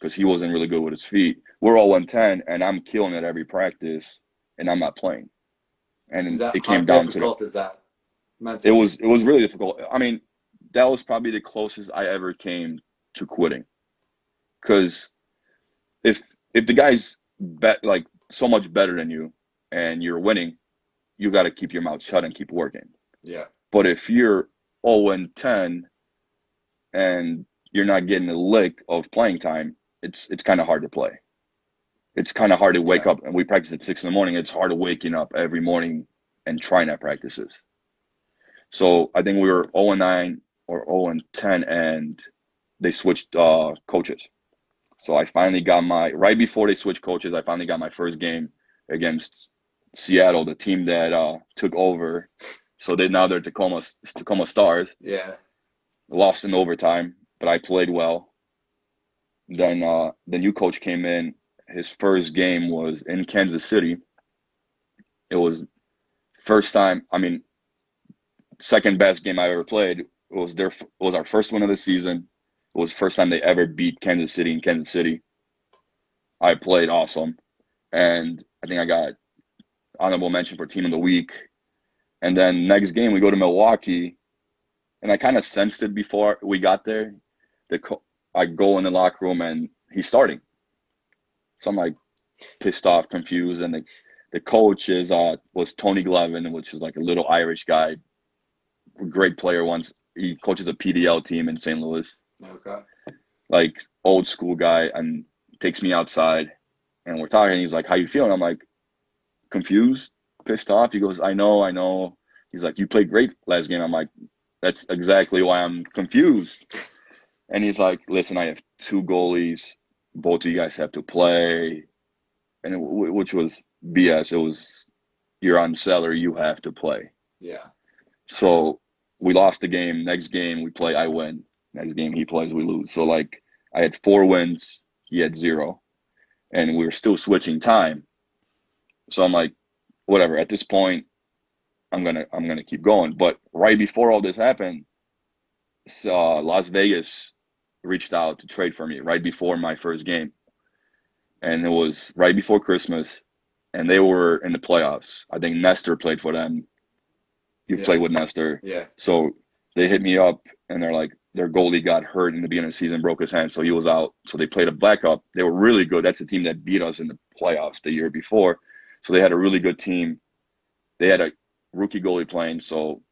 because he wasn't really good with his feet. We're all 110, and I'm killing at every practice, and I'm not playing. And that, it came down to difficult is that? Mentally? It was it was really difficult. I mean, that was probably the closest I ever came to quitting. Cause if if the guy's bet like so much better than you and you're winning, you got to keep your mouth shut and keep working. Yeah. But if you're 0 and 10 and you're not getting a lick of playing time, it's it's kind of hard to play. It's kind of hard to wake yeah. up, and we practice at six in the morning. It's hard to waking up every morning and trying at practices. So I think we were 0 and 9 or 0 and 10, and they switched uh, coaches. So I finally got my right before they switched coaches. I finally got my first game against Seattle, the team that uh, took over. So they now they're Tacoma Tacoma Stars. Yeah. Lost in overtime, but I played well. Then uh, the new coach came in. His first game was in Kansas City. It was first time. I mean, second best game I ever played it was their it was our first win of the season. It was the first time they ever beat Kansas City in Kansas City. I played awesome, and I think I got honorable mention for team of the week. And then next game we go to Milwaukee, and I kind of sensed it before we got there. The I go in the locker room and he's starting, so I'm like pissed off, confused, and the the coach is uh was Tony Glavin, which is like a little Irish guy, great player once he coaches a PDL team in St. Louis. Okay. Like old school guy, and takes me outside, and we're talking. He's like, "How you feeling?" I'm like, confused, pissed off. He goes, "I know, I know." He's like, "You played great last game." I'm like, "That's exactly why I'm confused." And he's like, "Listen, I have two goalies. Both of you guys have to play," and it, which was BS. It was you're on salary, you have to play. Yeah. So we lost the game. Next game we play, I win. Next game he plays, we lose. So like I had four wins, he had zero, and we were still switching time. So I'm like, whatever. At this point, I'm gonna I'm gonna keep going. But right before all this happened, uh, Las Vegas reached out to trade for me right before my first game, and it was right before Christmas, and they were in the playoffs. I think Nestor played for them you yeah. played with Nestor. Yeah. So they hit me up and they're like, their goalie got hurt in the beginning of the season, broke his hand, so he was out. So they played a backup. They were really good. That's the team that beat us in the playoffs the year before. So they had a really good team. They had a rookie goalie playing, so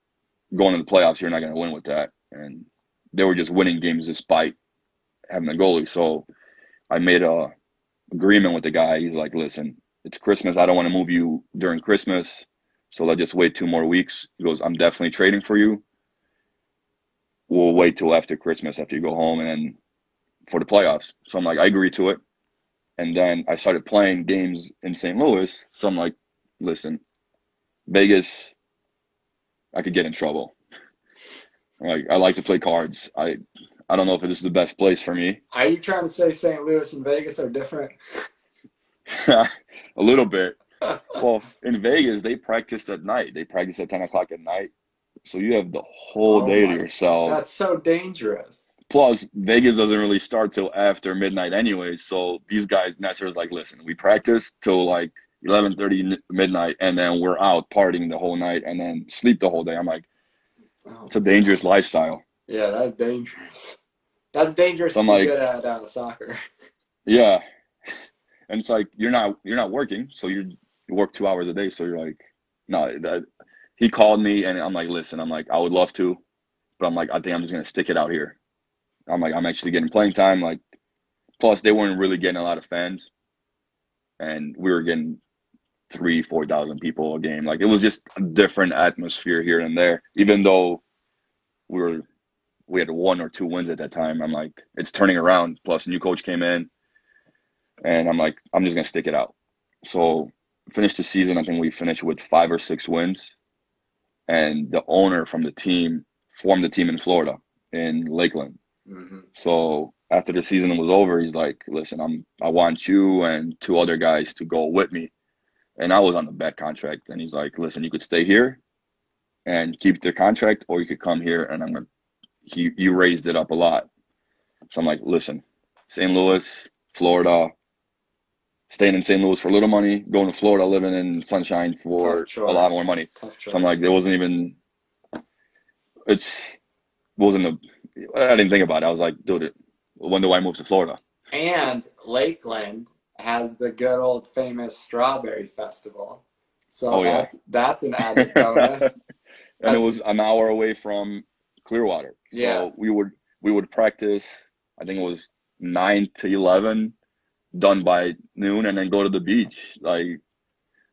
going to the playoffs, you're not going to win with that. And they were just winning games despite having a goalie. So I made a agreement with the guy. He's like, listen, it's Christmas. I don't want to move you during Christmas. So let's just wait two more weeks. He goes, I'm definitely trading for you. We'll wait till after Christmas after you go home and for the playoffs. So I'm like, I agree to it. And then I started playing games in St. Louis. So I'm like, listen, Vegas, I could get in trouble. Like I like to play cards. I I don't know if this is the best place for me. Are you trying to say St. Louis and Vegas are different? [LAUGHS] a little bit well, in Vegas, they practiced at night. They practice at 10 o'clock at night. So you have the whole oh day to yourself. That's so dangerous. Plus, Vegas doesn't really start till after midnight anyway. So these guys, Nestor's like, listen, we practice till like 11:30 midnight, and then we're out partying the whole night, and then sleep the whole day. I'm like, oh. it's a dangerous lifestyle. Yeah, that's dangerous. That's dangerous. So I'm like, good at uh, soccer. [LAUGHS] Yeah, and it's like you're not you're not working, so you work two hours a day. So you're like, no. That, he called me, and I'm like, listen, I'm like, I would love to, but I'm like, I think I'm just gonna stick it out here. I'm like, I'm actually getting playing time. Like, plus they weren't really getting a lot of fans, and we were getting three, four thousand people a game. Like it was just a different atmosphere here and there. Even though we were we had one or two wins at that time, I'm like, it's turning around. Plus, a new coach came in, and I'm like, I'm just gonna stick it out. So finished the season. I think we finished with five or six wins, and the owner from the team formed the team in Florida in Lakeland. Mm-hmm. So after the season was over, he's like, "Listen, I'm I want you and two other guys to go with me." And I was on the bet contract, and he's like, "Listen, you could stay here and keep the contract, or you could come here, and I'm gonna." He you raised it up a lot, so I'm like, "Listen, St. Louis, Florida, staying in St. Louis for a little money, going to Florida, living in sunshine for a lot more money." So I'm like, there wasn't even. It's wasn't a. I didn't think about it. I was like, dude, when do I move to Florida? And Lakeland has the good old famous strawberry festival. So oh, that's yeah. that's an added bonus. [LAUGHS] and that's, it was an hour away from Clearwater. Yeah. So we would we would practice I think it was nine to eleven, done by noon and then go to the beach. Like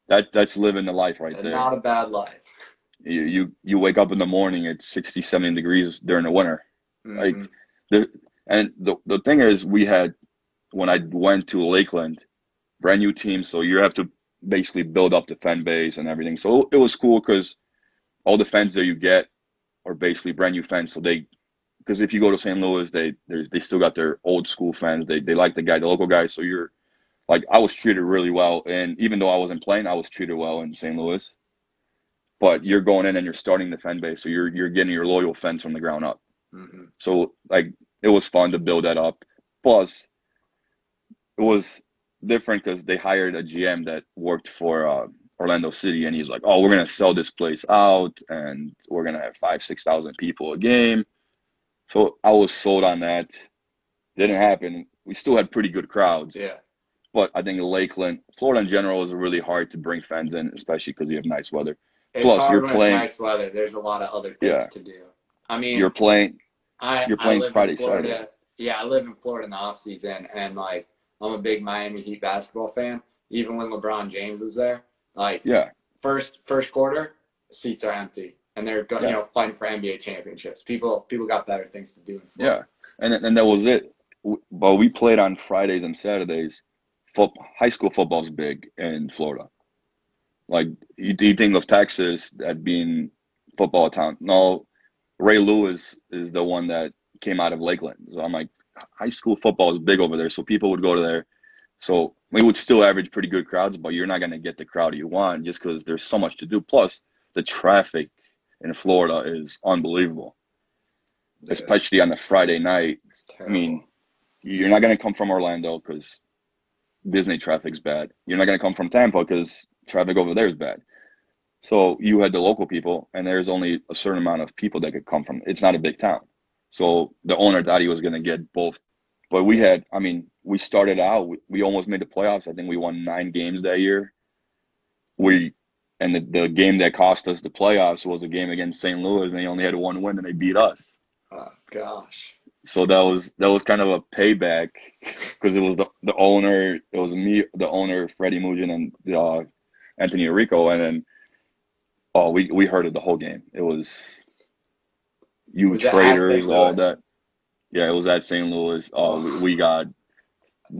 that that's living the life right there. Not a bad life. [LAUGHS] You you you wake up in the morning it's 60, 70 degrees during the winter. Mm-hmm. Like the and the the thing is we had when I went to Lakeland, brand new team, so you have to basically build up the fan base and everything. So it was cool because all the fans that you get are basically brand new fans. So they, because if you go to St. Louis, they they still got their old school fans. They they like the guy, the local guys. So you're like I was treated really well, and even though I wasn't playing, I was treated well in St. Louis. But you're going in and you're starting the fan base, so you're you're getting your loyal fans from the ground up. Mm-hmm. So like it was fun to build that up. Plus, it was different because they hired a GM that worked for uh, Orlando City, and he's like, "Oh, we're gonna sell this place out, and we're gonna have five, six thousand people a game." So I was sold on that. Didn't happen. We still had pretty good crowds. Yeah. But I think Lakeland, Florida in general, is really hard to bring fans in, especially because you have nice weather. It's Plus, you're playing nice weather. There's a lot of other things yeah. to do. I mean, you're playing. I, you're playing Friday, Saturday. Yeah, I live in Florida in the off season, and like I'm a big Miami Heat basketball fan. Even when LeBron James was there, like yeah, first first quarter seats are empty, and they're go, yeah. you know fighting for NBA championships. People people got better things to do. yeah, and and that was it. But we played on Fridays and Saturdays. Football, high school football's big in Florida. Like you, you think of Texas at being football town. No, Ray Lewis is the one that came out of Lakeland. So I'm like, high school football is big over there, so people would go to there. So we would still average pretty good crowds, but you're not going to get the crowd you want just because there's so much to do. Plus, the traffic in Florida is unbelievable, yeah. especially on the Friday night. I mean, you're not going to come from Orlando because Disney traffic's bad. You're not going to come from Tampa because traffic over there is bad. So you had the local people, and there's only a certain amount of people that could come from. It's not a big town. So the owner thought he was going to get both. But we had, I mean, we started out, we, we almost made the playoffs. I think we won nine games that year. We, and the, the game that cost us the playoffs was a game against St. Louis, and they only had one win, and they beat us. Oh gosh. So that was that was kind of a payback because it was the, the owner, it was me, the owner, Freddie Mugen, and uh, Anthony Rico, and then oh, we we heard it the whole game. It was you was traders, all that. Yeah, it was at St. Louis. Oh, we, we got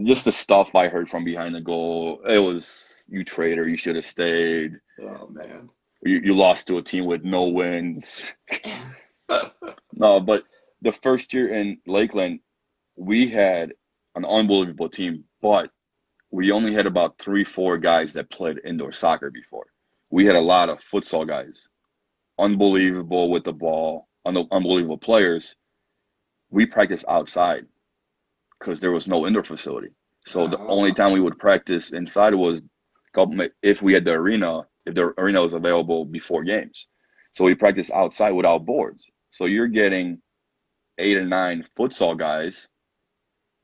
just the stuff I heard from behind the goal. It was you traitor. You should have stayed. Oh man, you you lost to a team with no wins. [LAUGHS] no, but the first year in Lakeland, we had an unbelievable team, but we only had about three, four guys that played indoor soccer before. We had a lot of futsal guys, unbelievable with the ball, unbelievable players, we practice outside because there was no indoor facility. So the oh. only time we would practice inside was if we had the arena, if the arena was available before games. So we practice outside without boards. So you're getting eight or nine futsal guys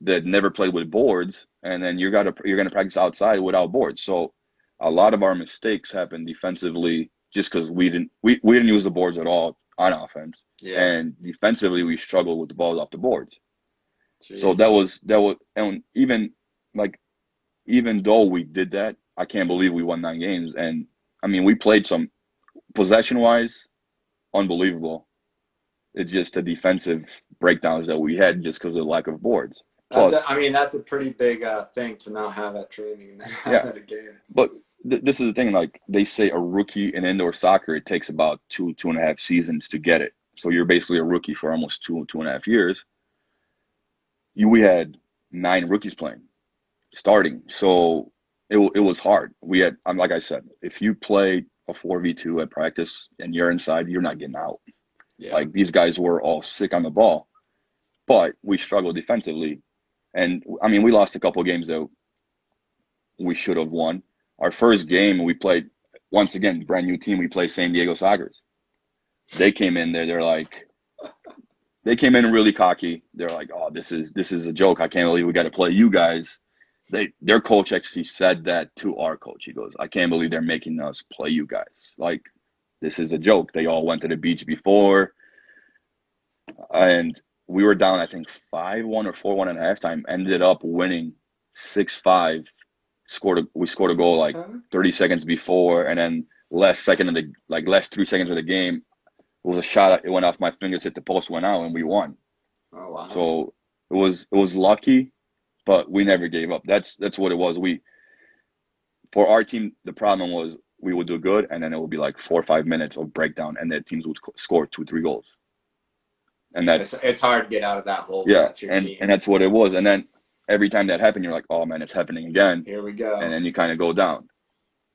that never played with boards, and then you're gonna you're gonna practice outside without boards. So a lot of our mistakes happen defensively just because we didn't we, we didn't use the boards at all on offense. Yeah. And defensively we struggled with the balls off the boards. Jeez. So that was that was and even like even though we did that, I can't believe we won nine games. And I mean we played some possession wise, unbelievable. It's just the defensive breakdowns that we had just because of the lack of boards. Plus, a, I mean, that's a pretty big uh, thing to not have at training and then [LAUGHS] have yeah. at a game. But th- this is the thing. Like they say, a rookie in indoor soccer, it takes about two two and a half seasons to get it. So you're basically a rookie for almost two two and a half years. You we had nine rookies playing, starting. So it it was hard. We had, I'm like I said, if you play a four v two at practice and you're inside, you're not getting out. Yeah. Like these guys were all sick on the ball, but we struggled defensively and I mean, we lost a couple games that we should have won. Our first game, we played once again brand new team. We played San Diego Sockers. They came in there. They're like, they came in really cocky. They're like, oh, this is this is a joke. I can't believe we got to play you guys. They their coach actually said that to our coach. He goes, I can't believe they're making us play you guys. Like, this is a joke. They all went to the beach before, and we were down, I think five one or four one at halftime. Ended up winning six five. Scored a, we scored a goal like thirty seconds before, and then last second of the like last three seconds of the game, it was a shot. It went off my fingers, hit the post, went out, and we won. Oh wow! So it was it was lucky, but we never gave up. That's that's what it was. We for our team, the problem was we would do good, and then it would be like four or five minutes of breakdown, and the teams would score two, three goals and that's it's, it's, hard to get out of that hole. Yeah, and team. and that's what it was. And then every time that happened, you're like, oh man, it's happening again. Here we go. And then you kind of go down.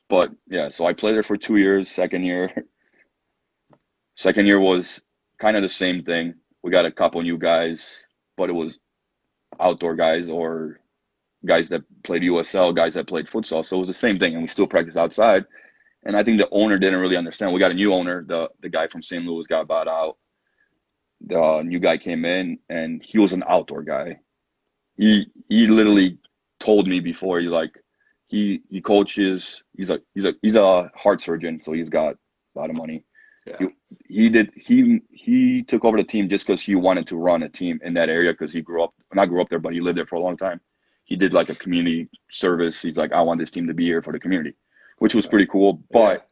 But yeah, so I played there for two years. Second year, [LAUGHS] second year was kind of the same thing. We got a couple new guys, but it was outdoor guys or guys that played USL, guys that played futsal. So it was the same thing, and we still practice outside. And I think the owner didn't really understand. We got a new owner. The the guy from St. Louis got bought out the new guy came in and he was an outdoor guy. He he literally told me before he's like he he coaches he's a he's a he's a heart surgeon so he's got a lot of money. Yeah. He, he did he he took over the team just because he wanted to run a team in that area because he grew up not grew up there but he lived there for a long time. He did like a community service. He's like I want this team to be here for the community, which was pretty cool. But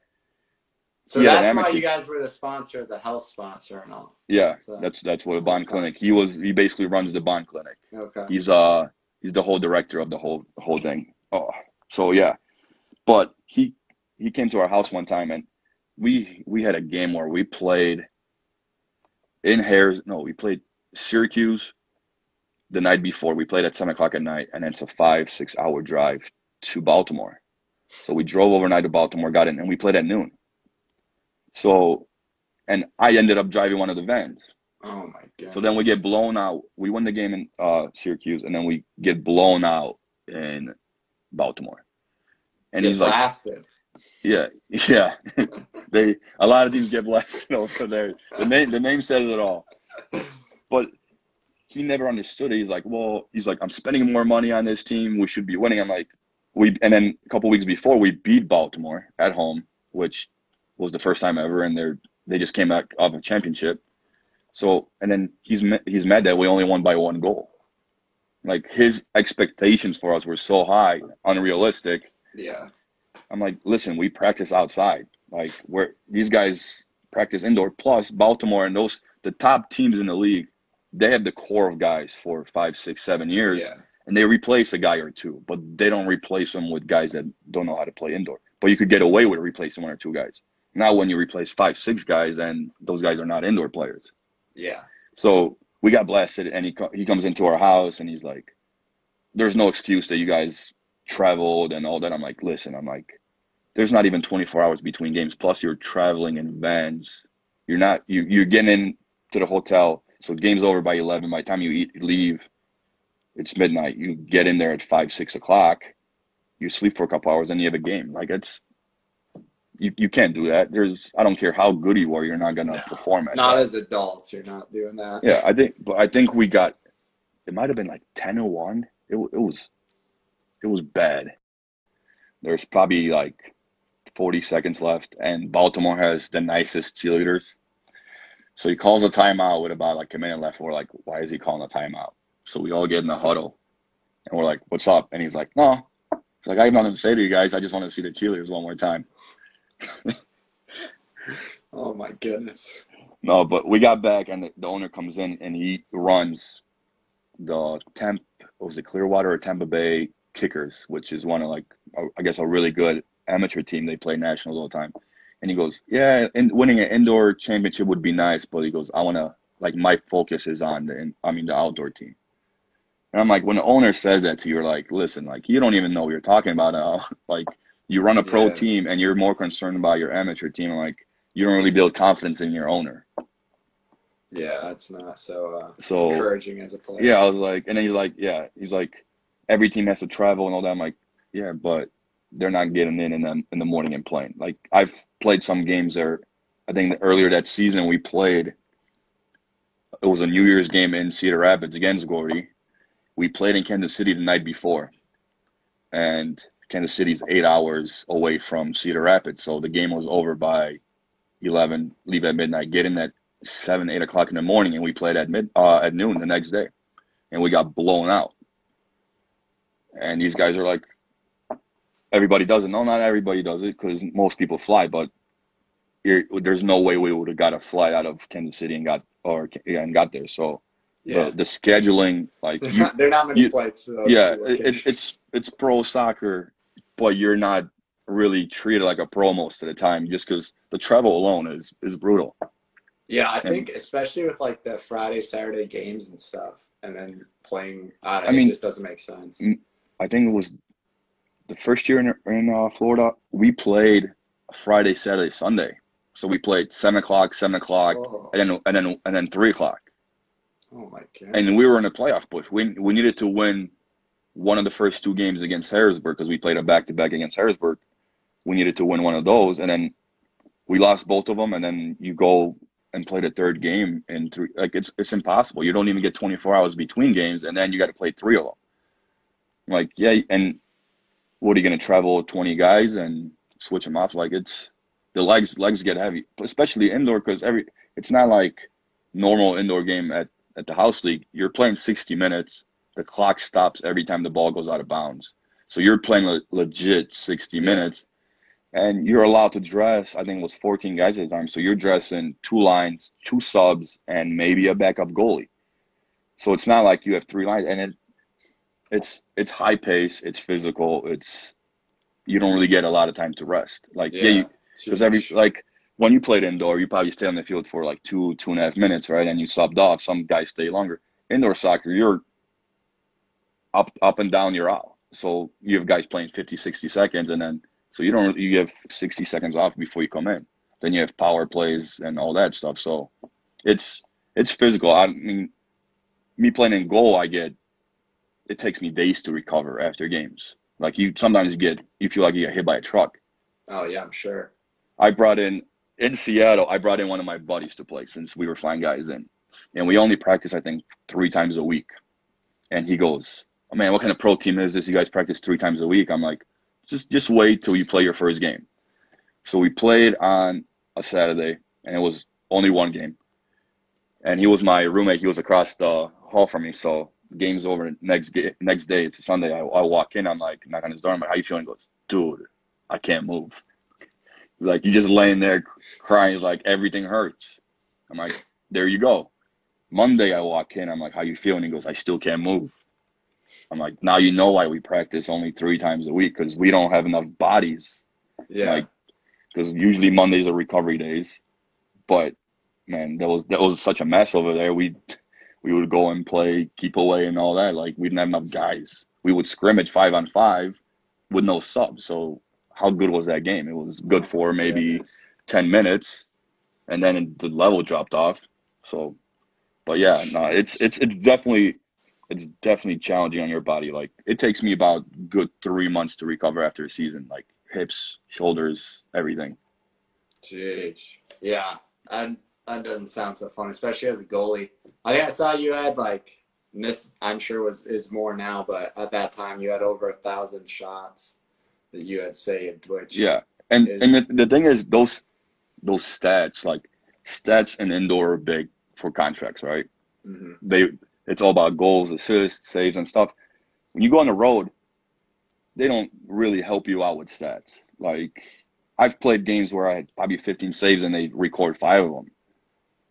so yeah, that's why you guys were the sponsor, the health sponsor, and all. Yeah, so. that's that's what a bond clinic. He was he basically runs the bond clinic. Okay. He's uh he's the whole director of the whole the whole thing. Oh, so yeah, but he he came to our house one time and we we had a game where we played in Harris. No, we played Syracuse the night before. We played at seven o'clock at night, and it's a five six hour drive to Baltimore. So we drove overnight to Baltimore, got in, and we played at noon. So, and I ended up driving one of the vans. Oh my god! So then we get blown out. We win the game in uh, Syracuse, and then we get blown out in Baltimore. And get he's blasted. like, "Yeah, [LAUGHS] yeah." [LAUGHS] they a lot of teams get blasted [LAUGHS] over there. The name the name says it all. But he never understood it. He's like, "Well, he's like, I'm spending more money on this team. We should be winning." I'm like, "We." And then a couple weeks before, we beat Baltimore at home, which was the first time ever, and they're they just came back off a championship. So and then he's he's mad that we only won by one goal. Like his expectations for us were so high, unrealistic. Yeah. I'm like, listen, we practice outside. Like where these guys practice indoor. Plus Baltimore and those the top teams in the league, they have the core of guys for five, six, seven years. Yeah. And they replace a guy or two, but they don't replace them with guys that don't know how to play indoor. But you could get away with replacing one or two guys. Now, when you replace five, six guys, and those guys are not indoor players. Yeah. So we got blasted, and he he comes into our house, and he's like, "There's no excuse that you guys traveled and all that." I'm like, "Listen, I'm like, there's not even 24 hours between games. Plus, you're traveling in vans. You're not you you're getting in to the hotel. So game's over by 11. By the time you eat leave, it's midnight. You get in there at five, six o'clock. you sleep for a couple hours, and you have a game. Like it's you, you can't do that. There's I don't care how good you are, you're not gonna no, perform at Not that. as adults, you're not doing that. Yeah, I think, but I think we got. It might have been like ten or one. It it was, it was bad. There's probably like 40 seconds left, and Baltimore has the nicest cheerleaders. So he calls a timeout with about like a minute left. We're like, why is he calling a timeout? So we all get in the huddle, and we're like, what's up? And he's like, no. He's like, I have nothing to say to you guys. I just want to see the cheerleaders one more time. [LAUGHS] oh my goodness. No, but we got back, and the, the owner comes in and he runs the temp. Was it Clearwater or Tampa Bay Kickers, which is one of like I guess a really good amateur team. They play nationals all the time. And he goes, yeah, and winning an indoor championship would be nice, but he goes, I want to like my focus is on the I mean the outdoor team. And I'm like, when the owner says that to you, you're like, listen, like you don't even know what you're talking about now. Uh, [LAUGHS] like you run a pro yeah. team and you're more concerned about your amateur team. Like you don't really build confidence in your owner. Yeah, that's not so uh, so encouraging as a player. Yeah, I was like, and then he's like, yeah, he's like, every team has to travel and all that. I'm like, yeah, but they're not getting in in the, in the morning and playing. Like I've played some games there. I think earlier that season we played. It was a New Year's game in Cedar Rapids against Gordy. We played in Kansas City the night before, and Kansas City's eight hours away from Cedar Rapids. So the game was over by 11, leave at midnight, get in at 7, 8 o'clock in the morning, and we played at mid uh, at noon the next day. And we got blown out. And these guys are like, everybody does it. No, not everybody does it because most people fly, but there's no way we would have got a flight out of Kansas City and got or and got there. So yeah. the, the scheduling, like you, not, they're not many you, flights. yeah, it, it's it's pro soccer but you're not really treated like a pro most of the time just because the travel alone is is brutal. Yeah, I and, think especially with like the Friday, Saturday games and stuff, and then playing. I, know, I mean, it just doesn't make sense. I think it was the first year in in uh, Florida. We played Friday, Saturday, Sunday. So we played seven o'clock, seven o'clock, oh. and then and then and then three o'clock. Oh my god! And we were in the playoff push. We we needed to win one of the first two games against Harrisburg because we played a back to back against Harrisburg. We needed to win one of those, and then we lost both of them. And then you go and play the third game in three. Like it's it's impossible. You don't even get 24 hours between games, and then you got to play three of them. Like yeah, and what are you going to travel 20 guys and switch them off? Like it's the legs legs get heavy, especially indoor because every it's not like normal indoor game at at the house league. You're playing 60 minutes the clock stops every time the ball goes out of bounds. So you're playing le- legit 60 minutes and you're allowed to dress, I think it was 14 guys at the time. So you're dressing two lines, two subs, and maybe a backup goalie. So it's not like you have three lines and it, it's, it's high pace. It's physical. It's, you don't really get a lot of time to rest. Like, yeah, because yeah, every, like, when you played indoor, you probably stay on the field for like two, two and a half minutes, right? And you subbed off. Some guys stay longer. Indoor soccer, you're up up and down your aisle. So you have guys playing 50, 60 seconds, and then so you don't you have 60 seconds off before you come in. Then you have power plays and all that stuff. So it's it's physical. I mean, me playing in goal, I get it takes me days to recover after games. Like you sometimes you get you feel like you get hit by a truck. Oh yeah, I'm sure. I brought in in Seattle. I brought in one of my buddies to play since we were flying guys in, and we only practice I think three times a week. And he goes, man, what kind of pro team is this? You guys practice three times a week. I'm like, just just wait till you play your first game. So we played on a Saturday, and it was only one game. And he was my roommate. He was across the hall from me. So game's over. Next next day, it's Sunday. I, I walk in. I'm like, knock on his door. I'm like, how you feeling? He goes, dude, I can't move. He's like, you just laying there crying. He's like, everything hurts. I'm like, there you go. Monday, I walk in. I'm like, how you feeling? He goes, I still can't move. I'm like, now you know why we practice only three times a week because we don't have enough bodies. Yeah. Like, because usually Mondays are recovery days, but man, that was that was such a mess over there. We we would go and play keep away and all that. Like we didn't have enough guys. We would scrimmage five on five with no subs. So how good was that game? It was good for maybe ten minutes, and then the level dropped off. So, but yeah, no, it's it's it's definitely it's definitely challenging on your body. Like it takes me about good three months to recover after a season, like hips, shoulders, everything. Jeez. Yeah. And that doesn't sound so fun, especially as a goalie. I think I saw you had like miss I'm sure was is more now, but at that time you had over a thousand shots that you had saved, which Yeah. And is... and the, the thing is those those stats, like stats and indoor are big for contracts, right? Mm-hmm. They it's all about goals, assists, saves, and stuff. When you go on the road, they don't really help you out with stats. Like I've played games where I had probably 15 saves and they record five of them,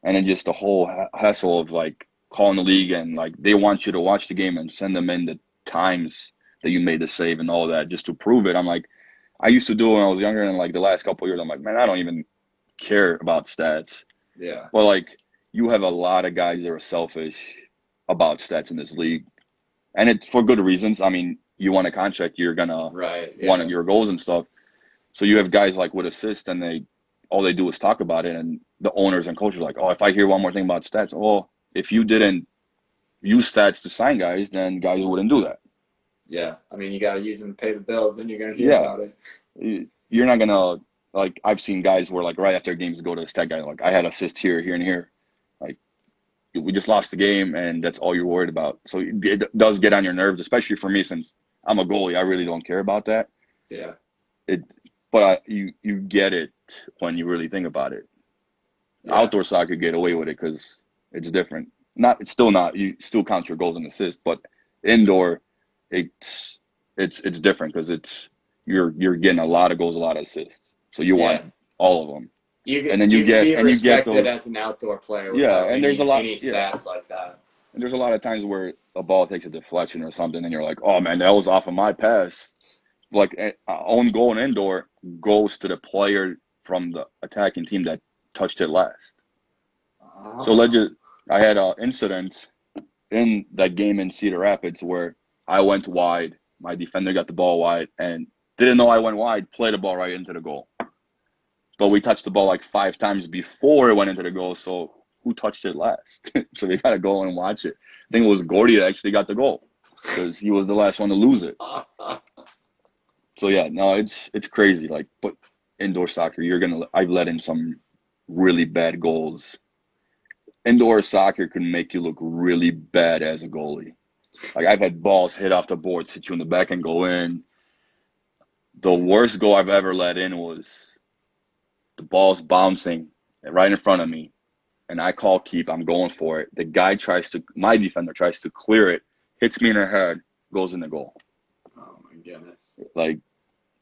and then just the whole hassle of like calling the league and like they want you to watch the game and send them in the times that you made the save and all that just to prove it. I'm like, I used to do it when I was younger, and like the last couple years, I'm like, man, I don't even care about stats. Yeah. Well, like you have a lot of guys that are selfish about stats in this league, and it's for good reasons. I mean, you want a contract, you're gonna right, yeah. want your goals and stuff. So you have guys like with assist, and they all they do is talk about it, and the owners and coaches are like, oh, if I hear one more thing about stats, well, if you didn't use stats to sign guys, then guys wouldn't do that. Yeah, I mean, you got to use them to pay the bills, then you're gonna hear yeah. about it. You're not gonna like I've seen guys where like right after games go to the stat guy like I had assist here, here, and here. We just lost the game, and that's all you're worried about. So it does get on your nerves, especially for me since I'm a goalie. I really don't care about that. Yeah. It, but I, you you get it when you really think about it. Yeah. Outdoor soccer get away with it because it's different. Not it's still not you still count your goals and assists, but indoor, it's it's it's different because it's you're you're getting a lot of goals, a lot of assists. So you yeah. want all of them. You, and then you, you get and you get those as an outdoor player. Yeah, and any, there's a lot any stats yeah. like that. And there's a lot of times where a ball takes a deflection or something, and you're like, "Oh man, that was off of my pass." Like uh, own goal and indoor goes to the player from the attacking team that touched it last. Oh. So legit, I had an incident in that game in Cedar Rapids where I went wide, my defender got the ball wide, and didn't know I went wide, played the ball right into the goal but we touched the ball like five times before it went into the goal. So who touched it last? [LAUGHS] so we got to go and watch it. I think it was Gordy that actually got the goal because he was the last one to lose it. [LAUGHS] so yeah, no, it's it's crazy. Like, but indoor soccer, you're gonna. I've let in some really bad goals. Indoor soccer can make you look really bad as a goalie. Like I've had balls hit off the boards, hit you in the back, and go in. The worst goal I've ever let in was the ball's bouncing right in front of me, and I call keep. I'm going for it. The guy tries to, my defender tries to clear it, hits me in the head, goes in the goal. Oh my goodness! Like,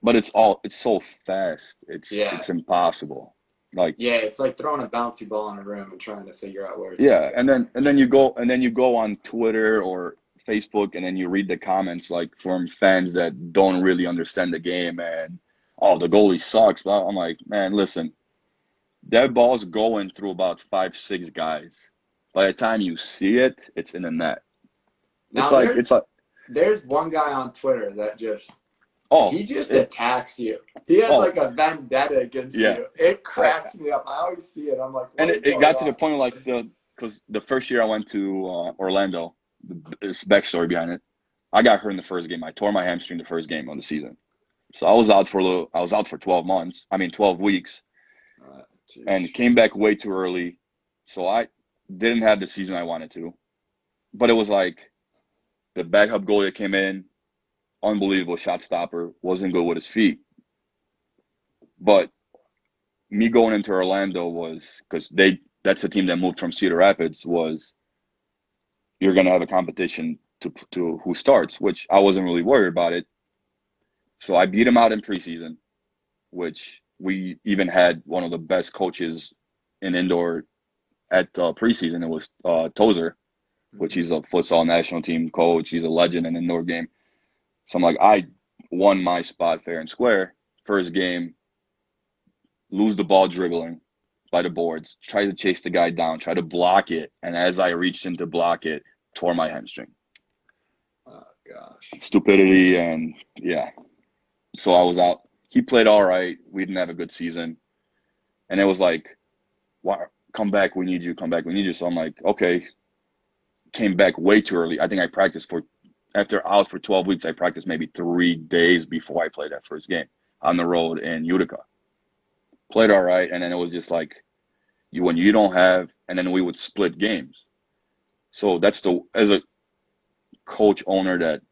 but it's all it's so fast. It's yeah. it's impossible. Like yeah, it's like throwing a bouncy ball in a room and trying to figure out where it's. Yeah, and then and then you go and then you go on Twitter or Facebook and then you read the comments like from fans that don't really understand the game and oh, the goalie sucks. But I'm like, man, listen, that ball's going through about five, six guys. By the time you see it, it's in the net. Now, it's like it's like there's one guy on Twitter that just oh he just attacks you. He has oh, like a vendetta against yeah. you. It cracks me up. I always see it. I'm like, and it, it got on? to the point like the because the first year I went to uh, Orlando, there's backstory behind it. I got hurt in the first game. I tore my hamstring the first game of the season. So I was out for a little. I was out for 12 months. I mean, 12 weeks, uh, and came back way too early. So I didn't have the season I wanted to. But it was like the backup goalie that came in, unbelievable shot stopper, wasn't good with his feet. But me going into Orlando was because they that's a team that moved from Cedar Rapids was you're gonna have a competition to to who starts, which I wasn't really worried about it so I beat him out in preseason, which we even had one of the best coaches in indoor at uh, preseason. It was uh, Tozer, which he's a futsal national team coach. He's a legend in indoor game. So I'm like, I won my spot fair and square. First game, lose the ball dribbling by the boards, try to chase the guy down, try to block it, and as I reached in to block it, tore my hamstring. Oh gosh. Stupidity and yeah, so I was out. He played all right. We didn't have a good season, and it was like, "Why come back? We need you. Come back. We need you." So I'm like, "Okay." came back way too early. I think I practiced for after I was for 12 weeks. I practiced maybe three days before I played that first game on the road in Utica. Played all right, and then it was just like you when you don't have, and then we would split games. So that's the as a coach owner that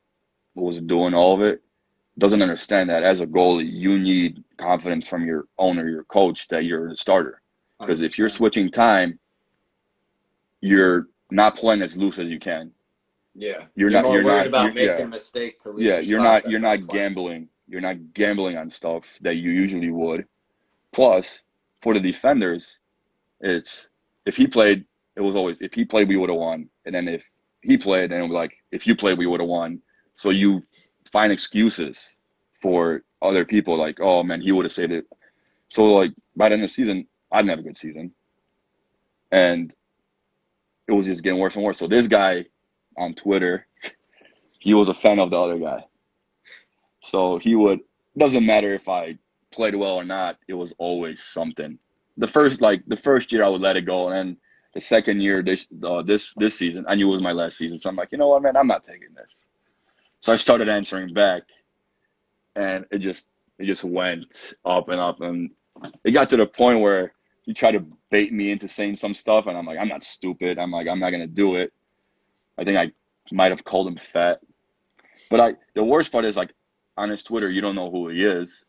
was doing all of it doesn't understand that as a goalie you need confidence from your owner, your coach that you're a starter. Because if you're switching time, you're not playing as loose as you can. Yeah, you're, you're not. You're not about making yeah. a mistake to lose. Yeah, you're not. You're not gambling. You're not gambling on stuff that you usually would. Plus, for the defenders, it's if he played, it was always if he played, we would have won, and then if he played, and it was like if you played, we would have won. So you find excuses for other people, like oh man, he would have saved it. So like by the end of the season, I didn't have a good season, and it was just getting worse and worse. So this guy on Twitter, [LAUGHS] he was a fan of the other guy. So he would doesn't matter if I played well or not, it was always something. The first like the first year I would let it go and then the second year this uh, this this season, I knew it was my last season. So I'm like, you know what, man, I'm not taking this. So I started answering back and it just it just went up and up and it got to the point where he tried to bait me into saying some stuff and I'm like, I'm not stupid. I'm like, I'm not gonna do it. I think I might have called him fat. But I the worst part is like on his Twitter, you don't know who he is.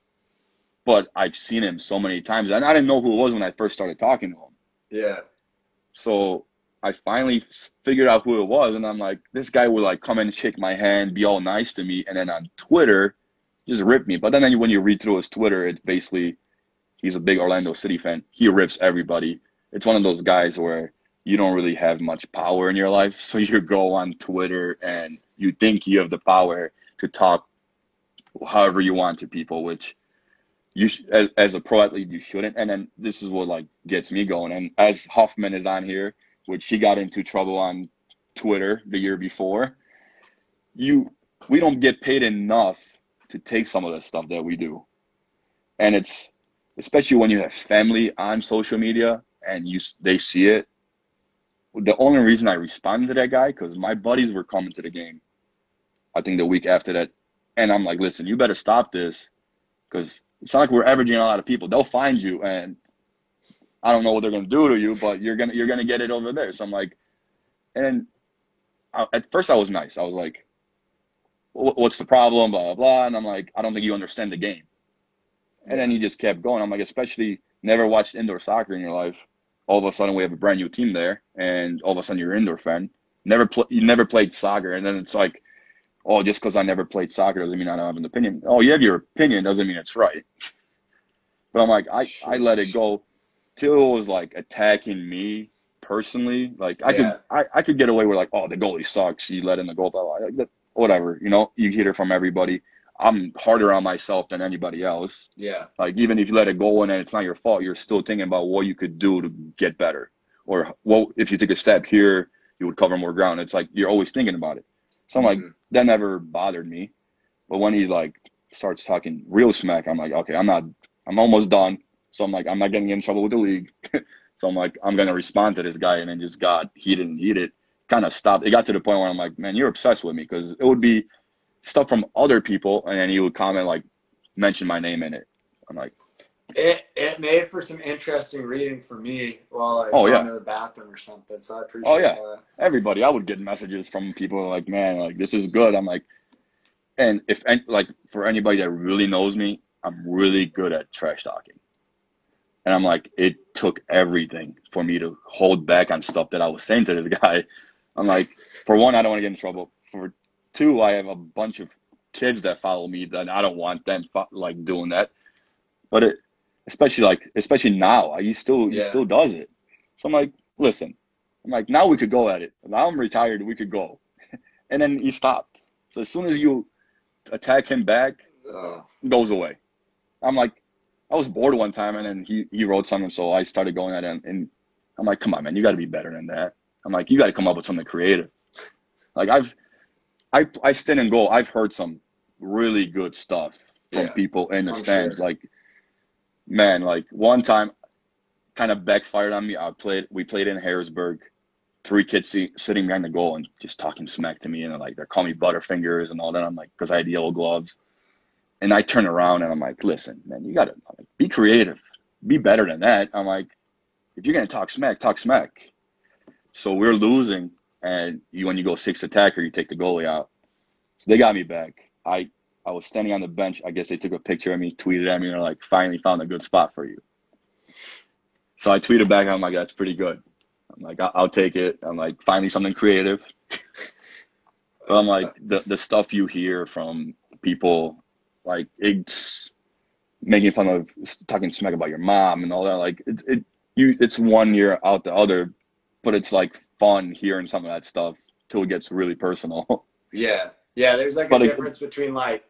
But I've seen him so many times. And I didn't know who it was when I first started talking to him. Yeah. So I finally figured out who it was. And I'm like, this guy would like come and shake my hand, be all nice to me. And then on Twitter, just rip me. But then when you read through his Twitter, it's basically he's a big Orlando City fan. He rips everybody. It's one of those guys where you don't really have much power in your life. So you go on Twitter and you think you have the power to talk however you want to people, which you sh- as, as a pro athlete you shouldn't. And then this is what like gets me going. And as Hoffman is on here, which he got into trouble on Twitter the year before, you we don't get paid enough to take some of the stuff that we do, and it's especially when you have family on social media and you they see it. The only reason I responded to that guy because my buddies were coming to the game. I think the week after that, and I'm like, listen, you better stop this because it's not like we're averaging a lot of people. They'll find you, and I don't know what they're gonna do to you, but you're gonna you're gonna get it over there. So I'm like, and I, at first I was nice. I was like, what's the problem? Blah blah blah. And I'm like, I don't think you understand the game. And then he just kept going. I'm like, especially never watched indoor soccer in your life. All of a sudden we have a brand new team there, and all of a sudden you're an indoor fan. Never play, you never played soccer, and then it's like oh, just because I never played soccer doesn't mean I don't have an opinion. Oh, you have your opinion doesn't mean it's right. [LAUGHS] But I'm like, I, I let it go it was like attacking me personally. Like I yeah. could I, I could get away with like, oh, the goalie sucks. He let in the goal. Like, whatever, you know, you hear it from everybody. I'm harder on myself than anybody else. Yeah. Like even if you let it go in and it's not your fault, you're still thinking about what you could do to get better. Or what if you take a step here, you would cover more ground. It's like you're always thinking about it. So I'm mm-hmm. like, that never bothered me. But when he like starts talking real smack, I'm like, okay, I'm not, I'm almost done. So I'm like, I'm not getting in trouble with the league. [LAUGHS] so I'm like, I'm gonna respond to this guy, and then just got heated and heated. Kind of stopped. It got to the point where I'm like, man, you're obsessed with me because it would be stuff from other people, and then he would comment like, mention my name in it. I'm like, it it made for some interesting reading for me while I oh, yeah. to the bathroom or something. So I appreciate. Oh yeah, that. everybody. I would get messages from people like, "Man, like this is good." I'm like, and if like for anybody that really knows me, I'm really good at trash talking. And I'm like, it took everything for me to hold back on stuff that I was saying to this guy. I'm like, for one, I don't want to get in trouble. For two, I have a bunch of kids that follow me that I don't want them like doing that. But it especially like especially now he still he still does it. So i'm like listen i'm like now we could go at it. Now i'm retired we could go. [LAUGHS] And then he stopped. So as soon as you attack him back uh, goes away. I'm like i was bored one time and then he, he wrote something so i started going at him and i'm like come on man you got to be better than that i'm like you got to come up with something creative like i've i i stand and go i've heard some really good stuff from yeah, people in the I'm stands sure. like man, like one time kind of backfired on me. I played we played in Harrisburg three kids see, sitting behind the goal and just talking smack to me and like they're calling me butterfingers and all that. I'm like, because I had yellow gloves. And I turn around and I'm like, listen, man, you gotta like, be creative, be better than that. I'm like, if you're gonna talk smack, talk smack. So we're losing, and you when you go six attacker, you take the goalie out. So they got me back. I I was standing on the bench. I guess they took a picture of me, tweeted at me, and they're like, finally found a good spot for you. So I tweeted back. I'm like, that's pretty good. I'm like, I'll, I'll take it. I'm like, finally something creative. [LAUGHS] I'm like, the the stuff you hear from people, like it's making fun of talking smack about your mom and all that. Like it, it you it's one year out the other, but it's like fun hearing some of that stuff till it gets really personal. [LAUGHS] Yeah, yeah. There's like a but difference between like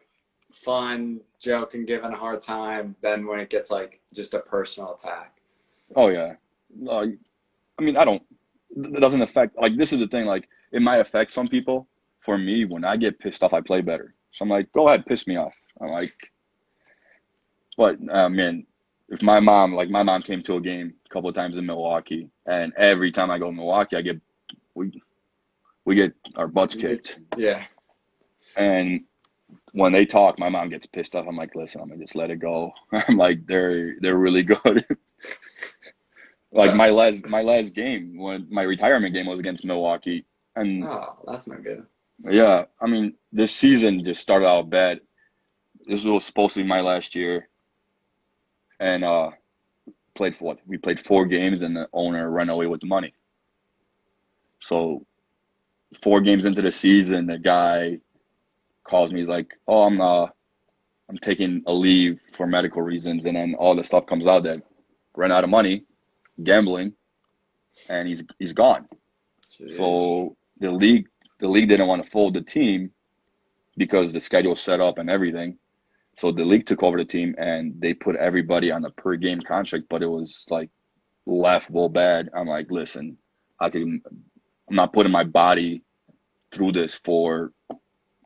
fun joke and giving a hard time than when it gets like just a personal attack. Oh yeah, uh, I mean I don't. It doesn't affect like this is the thing like it might affect some people. For me, when I get pissed off, I play better. So I'm like, go ahead, piss me off. I'm like, but uh, man, if my mom like my mom came to a game a couple of times in Milwaukee, and every time I go to Milwaukee, I get we we get our butts kicked. Yeah. And when they talk, my mom gets pissed off. I'm like, listen, I'm gonna just let it go. [LAUGHS] I'm like, they're they're really good. [LAUGHS] like my last my last game when my retirement game was against Milwaukee, and oh, that's not good. Yeah, I mean, this season just started out bad. This was supposed to be my last year, and uh, played for what? We played four games, and the owner ran away with the money. So, four games into the season, the guy calls me. He's like, "Oh, I'm uh, I'm taking a leave for medical reasons," and then all the stuff comes out that ran out of money, gambling, and he's he's gone. Jeez. So the league the league didn't want to fold the team because the schedule set up and everything. So the league took over the team and they put everybody on a per game contract, but it was like laughable bad. I'm like, listen, I can I'm not putting my body through this for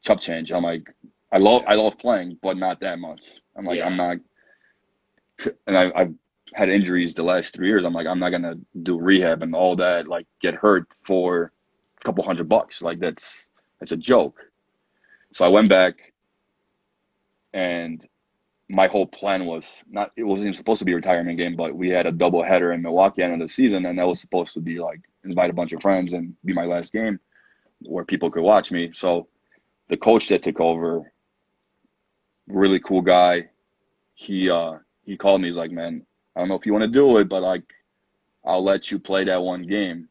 chop change. I'm like, I love I love playing, but not that much. I'm like, yeah. I'm not, and I, I've had injuries the last three years. I'm like, I'm not gonna do rehab and all that. Like, get hurt for couple hundred bucks. Like that's that's a joke. So I went back, and my whole plan was not. It wasn't even supposed to be a retirement game, but we had a double header in Milwaukee end of the season, and that was supposed to be like invite a bunch of friends and be my last game where people could watch me. So the coach that took over, really cool guy. He uh he called me. He's like, man, I don't know if you want to do it, but like, I'll let you play that one game.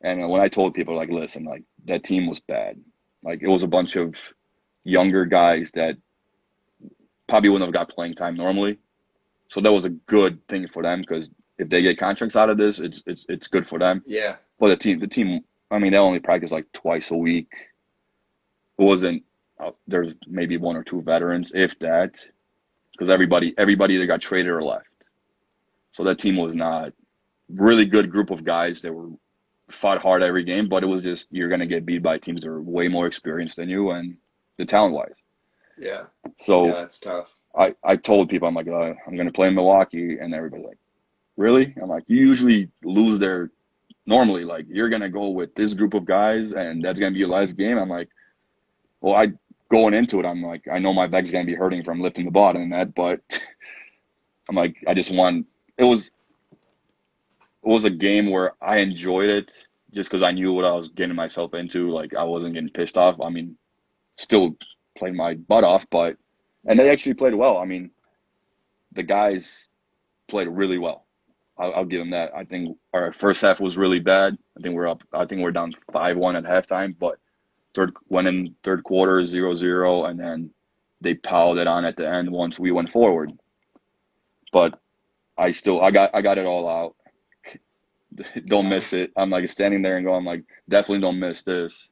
And when I told people, like, listen, like that team was bad. Like it was a bunch of younger guys that probably wouldn't have got playing time normally. So that was a good thing for them because if they get contracts out of this, it's it's it's good for them. Yeah. But the team, the team, I mean, they only practice like twice a week. It wasn't. Uh, there's maybe one or two veterans, if that, because everybody everybody either got traded or left. So that team was not really good group of guys that were fought hard every game, but it was just you're gonna get beat by teams that are way more experienced than you and the talent wise. Yeah. So yeah, that's tough. I, I told people I'm like uh, I'm gonna play in Milwaukee, and everybody's like, really? I'm like, you usually lose there normally. Like, you're going to go with this group of guys and that's going to be your last game. I'm like, well, I going into it, I'm like, I know my back's going to be hurting from lifting the bottom and that, but [LAUGHS] I'm like, I just want, it was, was a game where I enjoyed it just because I knew what I was getting myself into. Like, I wasn't getting pissed off. I mean, still played my butt off, but, and they actually played well. I mean, the guys played really well. I'll, I'll, give them that. I think our first half was really bad. I think we're up. I think we're down five one at halftime, but third went in third quarter zero zero, and then they piled it on at the end once we went forward. But I still I got I got it all out. [LAUGHS] don't miss it. I'm like standing there and going like definitely don't miss this.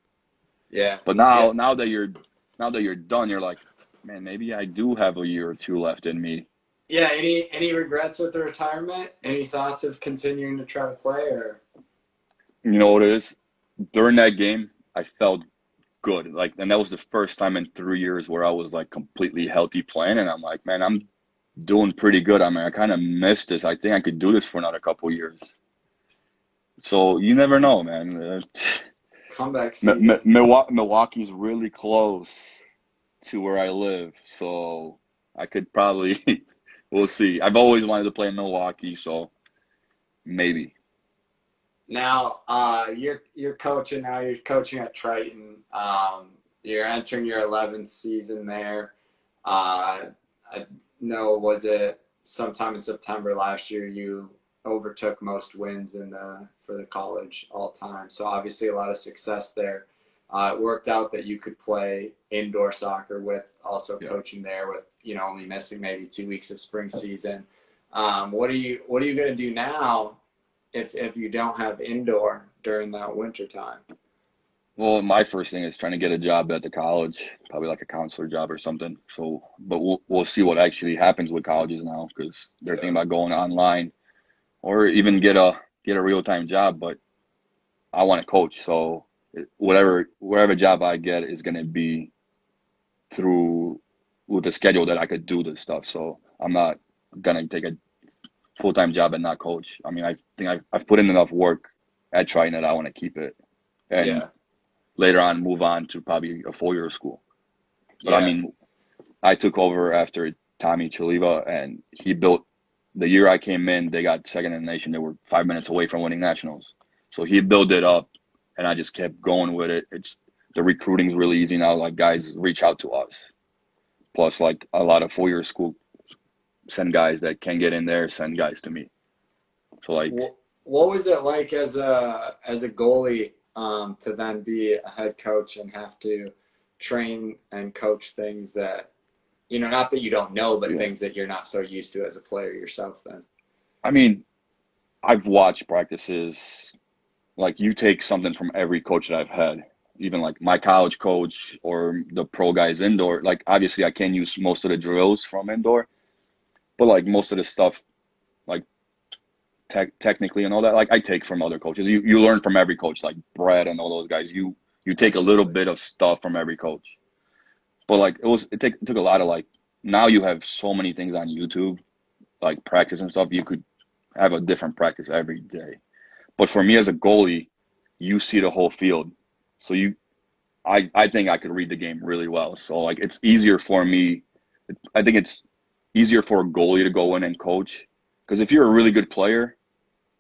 Yeah. But now yeah. now that you're now that you're done, you're like, man, maybe I do have a year or two left in me yeah, any any regrets with the retirement? Any thoughts of continuing to try to play or? You know what it is? During that game, I felt good. Like, and that was the first time in three years where I was like completely healthy playing, and I'm like, man, I'm doing pretty good. I mean, I kind of missed this. I think I could do this for another couple years. So you never know, man. Uh, Comeback season. M- Milwaukee, Milwaukee's really close to where I live, so I could probably. [LAUGHS] we'll see. I've always wanted to play in Milwaukee, so maybe. Now, uh, you're you're coaching now. You're coaching at Triton. Um, you're entering your 11th season there. Uh, I know was it sometime in September last year you overtook most wins in the for the college all time. So obviously a lot of success there. Uh, it worked out that you could play indoor soccer with also yeah. coaching there with you know only missing maybe two weeks of spring season. Um, what are you What are you going to do now if if you don't have indoor during that winter time? Well, my first thing is trying to get a job at the college, probably like a counselor job or something. So, but we'll we'll see what actually happens with colleges now because they're yeah. thinking about going online, or even get a get a real time job. But I want to coach, so whatever whatever job I get is going to be through with the schedule that I could do this stuff. So I'm not gonna take a full time job and not coach. I mean, I think I've, I've put in enough work at Triton that I want to keep it, and yeah. later on move on to probably a four year school. But yeah. I mean, I took over after Tommy Chaliva, and he built. The year I came in, they got second in the nation. They were five minutes away from winning nationals. So he built it up, and I just kept going with it. It's the recruiting's really easy now. Like guys reach out to us. Plus, like a lot of four year school send guys that can get in there, send guys to me. So like, what was it like as a as a goalie um, to then be a head coach and have to train and coach things that you know, not that you don't know, but yeah. things that you're not so used to as a player yourself. Then, I mean, I've watched practices. Like you take something from every coach that I've had, even like my college coach or the pro guys indoor. Like obviously, I can use most of the drills from indoor, but like most of the stuff, like tech technically and all that, like I take from other coaches. You you learn from every coach, like Brad and all those guys. You you take a little bit of stuff from every coach. But like it was, it, take, it took a lot of like. Now you have so many things on YouTube, like practice and stuff. You could have a different practice every day. But for me as a goalie, you see the whole field, so you, I I think I could read the game really well. So like it's easier for me. I think it's easier for a goalie to go in and coach because if you're a really good player,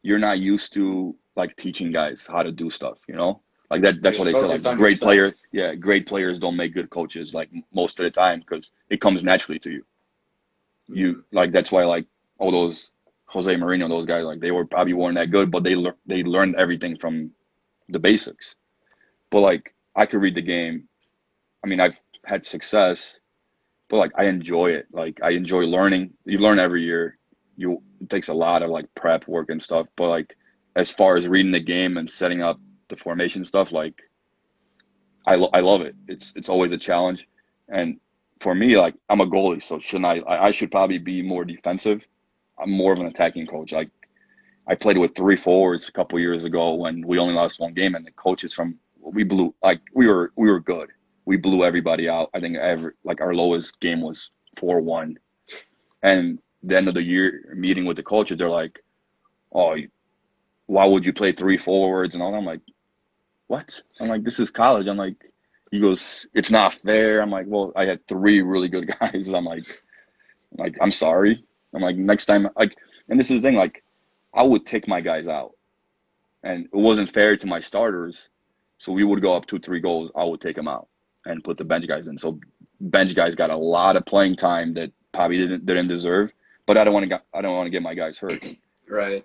you're not used to like teaching guys how to do stuff. You know, like that. That's what they say. Like great players, yeah, great players don't make good coaches like most of the time because it comes naturally to you. You mm-hmm. like that's why like all those Jose Mourinho, those guys like they were probably weren't that good, but they le- they learned everything from the basics. But like I could read the game. I mean, I've had success but like I enjoy it. Like I enjoy learning. You learn every year. You it takes a lot of like prep work and stuff. But like as far as reading the game and setting up the formation stuff, like I lo- I love it. It's it's always a challenge. And for me, like I'm a goalie, so shouldn't I? I should probably be more defensive. I'm more of an attacking coach. Like I played with three forwards a couple years ago when we only lost one game, and the coaches from we blew like we were we were good we blew everybody out. I think every like our lowest game was four one, and the end of the year meeting with the coaches, they're like, "Oh, why would you play three forwards?" And all. I'm like, "What?" I'm like, "This is college." I'm like, he goes, "It's not fair." I'm like, "Well, I had three really good [LAUGHS] guys." I'm like, I'm like I'm sorry. I'm like, next time, like, and this is the thing, like, I would take my guys out, and it wasn't fair to my starters. So we would go up two, three goals. I would take them out and put the bench guys in. So bench guys got a lot of playing time that probably didn't didn't deserve. But I don't want to I don't want to get my guys hurt. Right.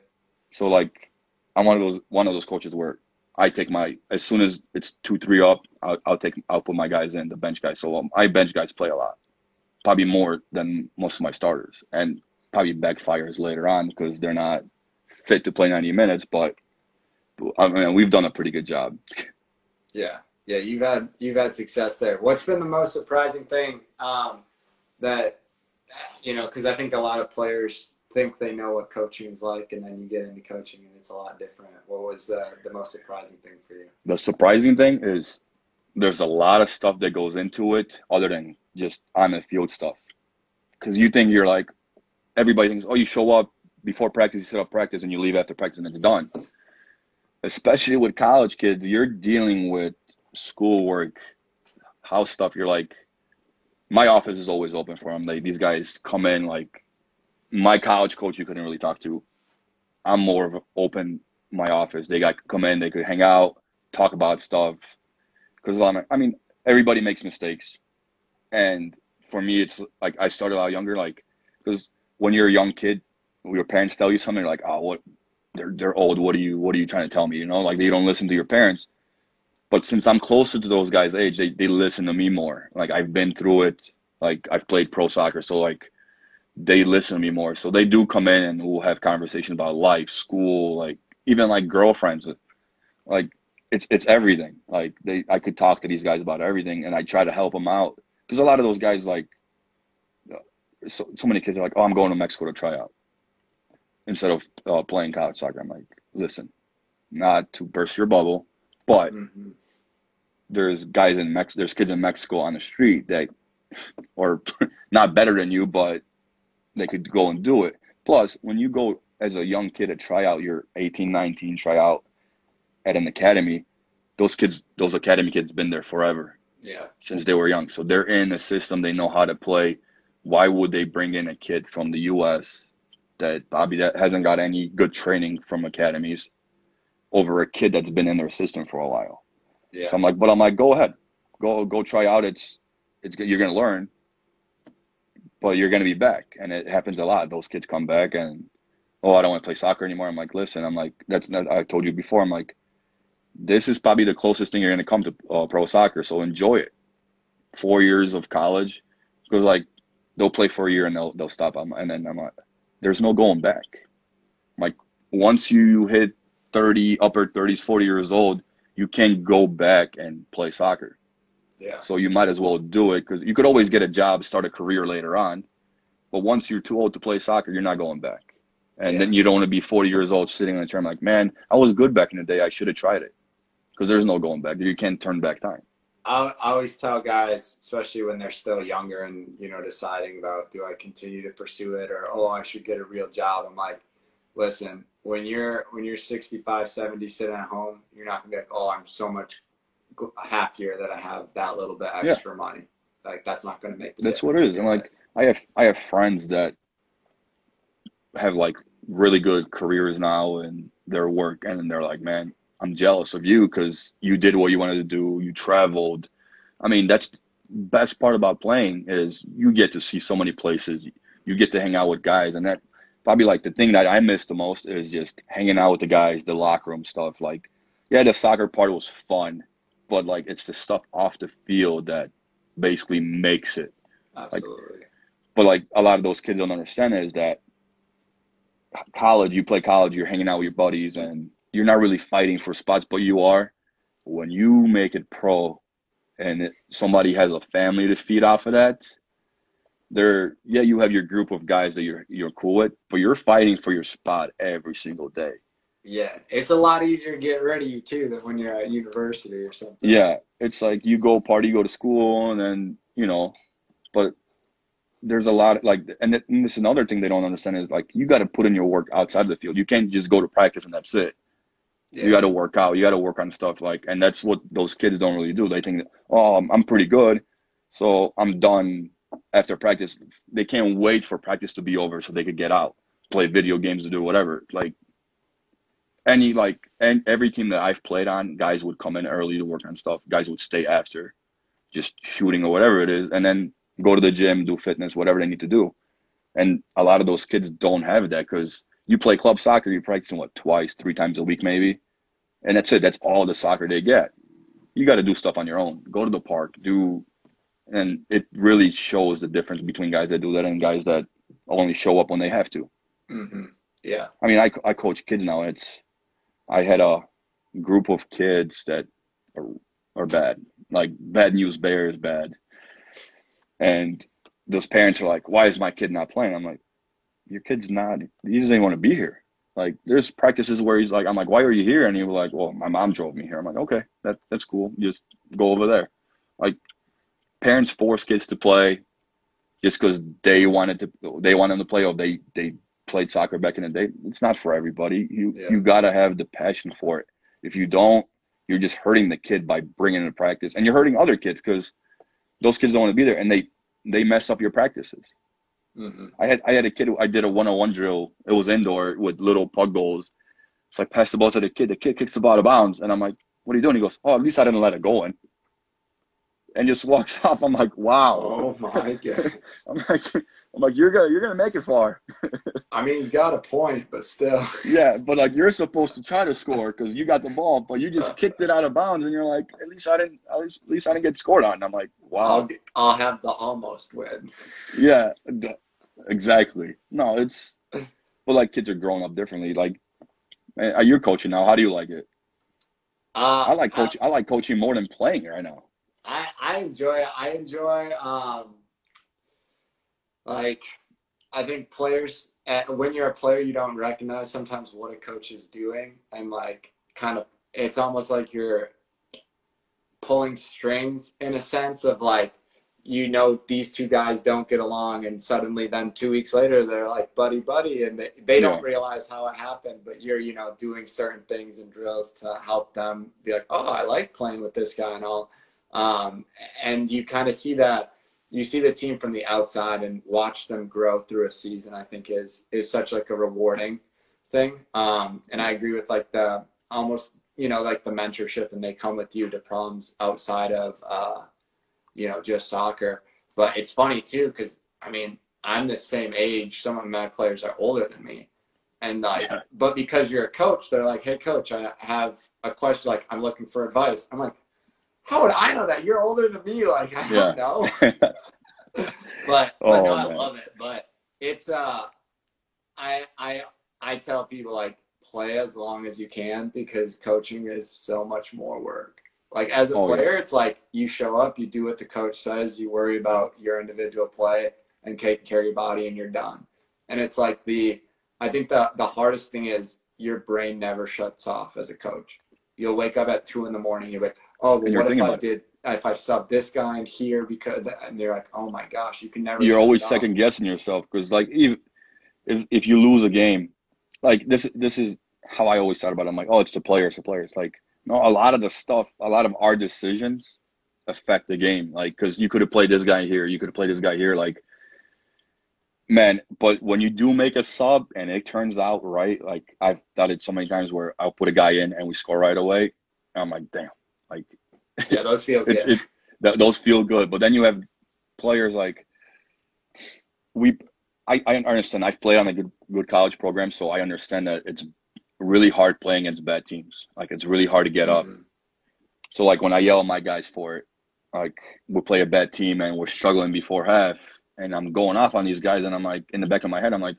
So like I'm one of those one of those coaches where I take my as soon as it's two three up, I'll, I'll take I'll put my guys in the bench guys. So um, I bench guys play a lot, probably more than most of my starters, and probably backfires later on because they're not fit to play 90 minutes. But I mean, we've done a pretty good job. Yeah, yeah, you've had you've had success there. What's been the most surprising thing um, that you know? Because I think a lot of players think they know what coaching is like, and then you get into coaching and it's a lot different. What was the the most surprising thing for you? The surprising thing is there's a lot of stuff that goes into it other than just on the field stuff. Because you think you're like everybody thinks, oh, you show up before practice, you set up practice, and you leave after practice, and it's done. especially with college kids, you're dealing with schoolwork, house stuff. You're like, my office is always open for them. They, these guys come in like, my college coach you couldn't really talk to. I'm more of open my office. They got come in, they could hang out, talk about stuff. Because I mean, everybody makes mistakes, and for me, it's like I started out younger. Like, because when you're a young kid, your parents tell you something, like, "Oh, what? They're they're old. What are you What are you trying to tell me?" You know, like you don't listen to your parents. But since I'm closer to those guys' age, they they listen to me more. Like I've been through it. Like I've played pro soccer, so like they listen to me more. So they do come in and we'll have conversations about life, school, like even like girlfriends. Like it's it's everything. Like they, I could talk to these guys about everything, and I try to help them out because a lot of those guys like. So, so many kids are like, "Oh, I'm going to Mexico to try out," instead of uh, playing college soccer. I'm like, listen, not to burst your bubble, but mm-hmm. there's guys in Mex, there's kids in Mexico on the street that, or [LAUGHS] not better than you, but they could go and do it. Plus, when you go as a young kid to try out, you're 18, 19, try out at an academy, those kids, those academy kids, been there forever. Yeah. Since they were young, so they're in a system. They know how to play. Why would they bring in a kid from the U.S. that Bobby that hasn't got any good training from academies over a kid that's been in their system for a while? Yeah. So I'm like, but I'm like, go ahead, go go try out. It's it's you're gonna learn but you're going to be back. And it happens a lot. Those kids come back and, oh, I don't want to play soccer anymore. I'm like, listen, I'm like, that's not, I told you before, I'm like, this is probably the closest thing you're going to come to uh, pro soccer. So enjoy it. Four years of college because like they'll play for a year and they'll, they'll stop. I'm, And then I'm like, there's no going back. Like once you hit 30, upper 30s, 40 years old, you can't go back and play soccer. Yeah. So you might as well do it because you could always get a job, start a career later on. But once you're too old to play soccer, you're not going back. And yeah. then you don't want to be 40 years old sitting on a chair I'm like, man, I was good back in the day. I should have tried it. Because there's no going back. You can't turn back time. I, always tell guys, especially when they're still younger and, you know, deciding about do I continue to pursue it or, oh, I should get a real job. I'm like, listen, when you're when you're 65, 70 sitting at home, you're not gonna be like, oh, I'm so much happier that I have that little bit extra yeah. money. Like that's not going to make the That's what it is. And like I have I have friends that have like really good careers now in their work and they're like, "Man, I'm jealous of you cuz you did what you wanted to do. You traveled." I mean, that's best part about playing is you get to see so many places. You get to hang out with guys and that probably like the thing that I miss the most is just hanging out with the guys, the locker room stuff. Like, yeah, the soccer part was fun, but like it's the stuff off the field that basically makes it. Absolutely. Like, but like a lot of those kids don't understand is that college, you play college, you're hanging out with your buddies, and you're not really fighting for spots, but you are. When you make it pro, and it, somebody has a family to feed off of that, they're yeah, you have your group of guys that you're you're cool with, but you're fighting for your spot every single day. Yeah, it's a lot easier to get ready too than when you're at university or something. Yeah, it's like you go party, go to school, and then you know, but there's a lot of, like, and, this is another thing they don't understand is like you got to put in your work outside of the field. You can't just go to practice and that's it. Yeah. You got to work out. You got to work on stuff like, and that's what those kids don't really do. They think, oh, I'm pretty good, so I'm done after practice. They can't wait for practice to be over so they could get out, play video games, to do whatever. Like any like and every team that I've played on, guys would come in early to work on stuff. Guys would stay after, just shooting or whatever it is, and then go to the gym, do fitness, whatever they need to do. And a lot of those kids don't have that because you play club soccer, you're practicing what twice, three times a week maybe, and that's it. That's all the soccer they get. You got to do stuff on your own. Go to the park, do, and it really shows the difference between guys that do that and guys that only show up when they have to. Mm-hmm. Yeah. I mean, I, I coach kids now. and It's I had a group of kids that are, are bad, like bad news bears bad. And those parents are like, why is my kid not playing? I'm like, your kid's not, he doesn't even want to be here. Like there's practices where he's like, I'm like, why are you here? And he was like, well, my mom drove me here. I'm like, okay, that that's cool. Just go over there. Like parents force kids to play just because they wanted to, they want them to play or they, they played soccer back in the day. It's not for everybody. You yeah. you got to have the passion for it. If you don't, you're just hurting the kid by bringing it to practice, and you're hurting other kids because those kids don't want to be there, and they they mess up your practices. Mm-hmm. I had I had a kid. I did a one on one drill. It was indoor with little pug goals. So I passed the ball to the kid. The kid kicks the ball out of bounds, and I'm like, "What are you doing?" He goes, "Oh, at least I didn't let it go in." And just walks [LAUGHS] off. I'm like, "Wow." Oh [LAUGHS] my god. I'm like, I'm like, you're gonna you're gonna make it far. I mean, he's got a point, but still. [LAUGHS] yeah, but like you're supposed to try to score because you got the ball, but you just kicked it out of bounds, and you're like, at least I didn't, at least, at least I didn't get scored on. And I'm like, wow. I'll, I'll have the almost win. Yeah, exactly. No, it's, but like kids are growing up differently. Like, you're coaching now. How do you like it? Uh, I like coaching. I, I like coaching more than playing right now. I I enjoy. I enjoy. Um, like, I think players, eh, when you're a player, you don't recognize sometimes what a coach is doing. And, like, kind of, it's almost like you're pulling strings in a sense of like, you know, these two guys don't get along. And suddenly, then two weeks later, they're like buddy, buddy. And they, they yeah. don't realize how it happened. But you're, you know, doing certain things and drills to help them be like, oh, I like playing with this guy and all. Um, and you kind of see that you see the team from the outside and watch them grow through a season i think is is such like a rewarding thing. Um, and i agree with like the almost you know like the mentorship and they come with you to problems outside of uh, you know just soccer. But it's funny too because i mean i'm the same age. Some of my players are older than me. And like yeah. but because you're a coach they're like hey coach i have a question like i'm looking for advice. I'm like how would I know that? You're older than me. Like I don't know. [LAUGHS] but but oh, no, I love it. But it's uh, I I I tell people like play as long as you can because coaching is so much more work. Like as a oh, player, yeah. it's like you show up, you do what the coach says, you worry about your individual play and take care of your body, and you're done. And it's like the I think the the hardest thing is your brain never shuts off as a coach. You'll wake up at two in the morning, you're like, oh, well, what if I did, if I sub this guy in here because, and they're like, oh my gosh, you can never. You're always second guessing yourself because, like, if, if if you lose a game, like this this is how I always thought about it. I'm like, oh, it's the players, the players. Like, no, a lot of the stuff, a lot of our decisions affect the game. Like, because you could have played this guy here, you could have played this guy here. Like, man, but when you do make a sub and it turns out right, like I've done it so many times where I'll put a guy in and we score right away. I'm like, damn, like, yeah, those feel [LAUGHS] good. It, it, those feel good. But then you have players like we. I, I understand. I've played on a good good college program, so I understand that it's really hard playing against bad teams. Like it's really hard to get mm-hmm. up. So like when I yell at my guys for it, like we play a bad team and we're struggling before half, and I'm going off on these guys, and I'm like in the back of my head, I'm like,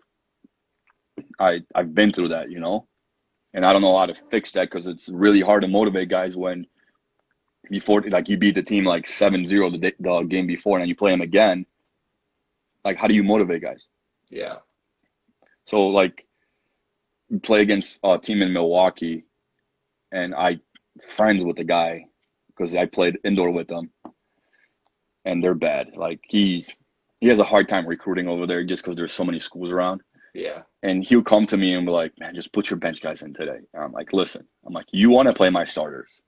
I I've been through that, you know, and I don't know how to fix that because it's really hard to motivate guys when before like you beat the team like 7-0 the, the game before and then you play them again like how do you motivate guys? Yeah. So like play against a team in milwaukee and i friends with the guy because i played indoor with them and they're bad. Like he he has a hard time recruiting over there just because there's so many schools around. Yeah. And he'll come to me and be like man just put your bench guys in today. And i'm like listen i'm like you want to play my starters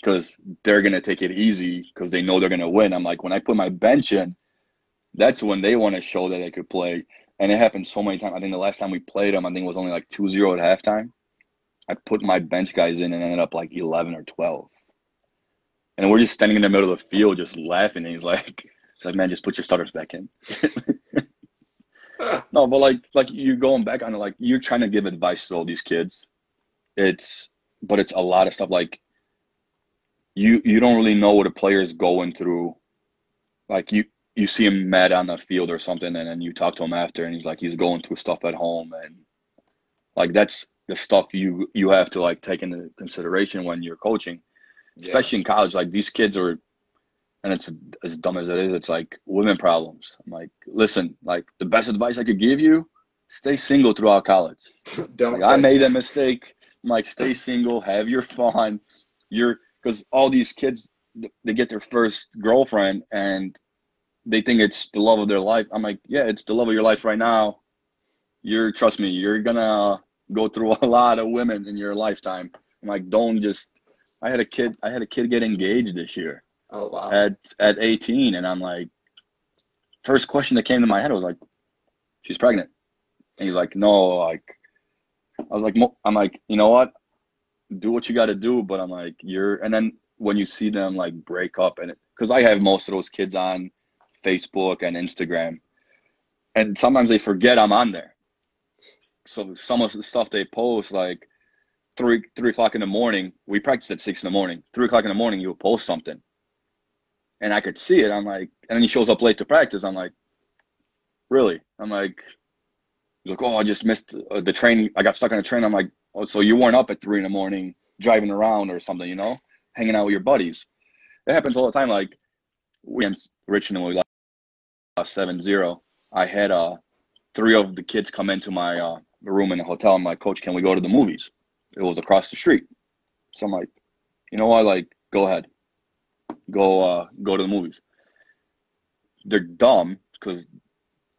because they're gonna take it easy because they know they're gonna win. I'm like, when I put my bench in, that's when they want to show that they could play. And it happened so many times. I think the last time we played them, I think it was only like 2-0 at halftime. I put my bench guys in and ended up like 11 or 12. And we're just standing in the middle of the field just laughing. And he's like, [LAUGHS] like, man, just put your starters back in. [LAUGHS] no, but like, like you're going back on it, like you're trying to give advice to all these kids. It's, but it's a lot of stuff like you you don't really know what a player is going through. Like you you see him mad on the field or something, and then you talk to him after, and he's like he's going through stuff at home, and like that's the stuff you you have to like take into consideration when you're coaching, especially in college. Like these kids are, and it's as dumb as it is. It's like women problems. I'm like, listen, like the best advice I could give you, stay single throughout college. [LAUGHS] Don't. Like, I made that mistake. I'm like, stay single, have your fun. You're because all these kids they get their first girlfriend and they think it's the love of their life. I'm like, yeah, it's the love of your life right now. You're trust me, you're gonna go through a [LAUGHS] lot of women in your lifetime, I'm like, don't just. I had a kid. I had a kid get engaged this year. Oh wow. At at 18, and I'm like, first question that came to my head was like, she's pregnant. And he's like, no, like, I was like, I'm like, you know what? Do what you got to do, but I'm like, you're. And then when you see them like break up, and because I have most of those kids on Facebook and Instagram, and sometimes they forget I'm on there. So some of the stuff they post, like three three o'clock in the morning, we practice at six in the morning. Three o'clock in the morning, you'll post something, and I could see it. I'm like, and then he shows up late to practice. I'm like, really? I'm like, he's like, oh, I just missed uh, the train. I got stuck on a train. I'm like, so you weren't up at three in the morning driving around or something, you know, hanging out with your buddies. It happens all the time. Like against Richmond, we lost seven zero. I had uh three of the kids come into my uh room in the hotel. I'm like, Coach, can we go to the movies? It was across the street. So I'm like, you know what? Like, go ahead, go uh go to the movies. They're dumb because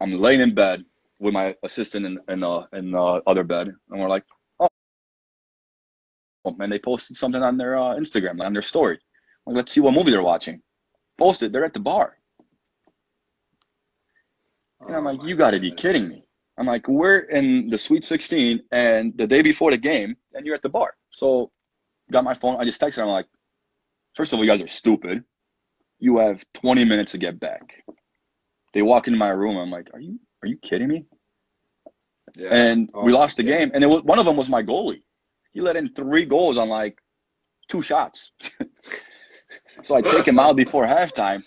I'm laying in bed with my assistant in in, uh, in the other bed, and we're like, oh, and they posted something on their uh, Instagram on their story. Like, let's see what movie they're watching. Posted, they're at the bar. And I'm like, oh you got to be kidding me. I'm like, we're in the Sweet 16 and the day before the game, and you're at the bar. So, got my phone. I just texted. I'm like, first of all, you guys are stupid. You have 20 minutes to get back. They walk into my room. I'm like, are you are you kidding me? Yeah. And oh, we lost the yeah. game. And it was one of them was my goalie. He let in three goals on like two shots. [LAUGHS] so I take him out before halftime,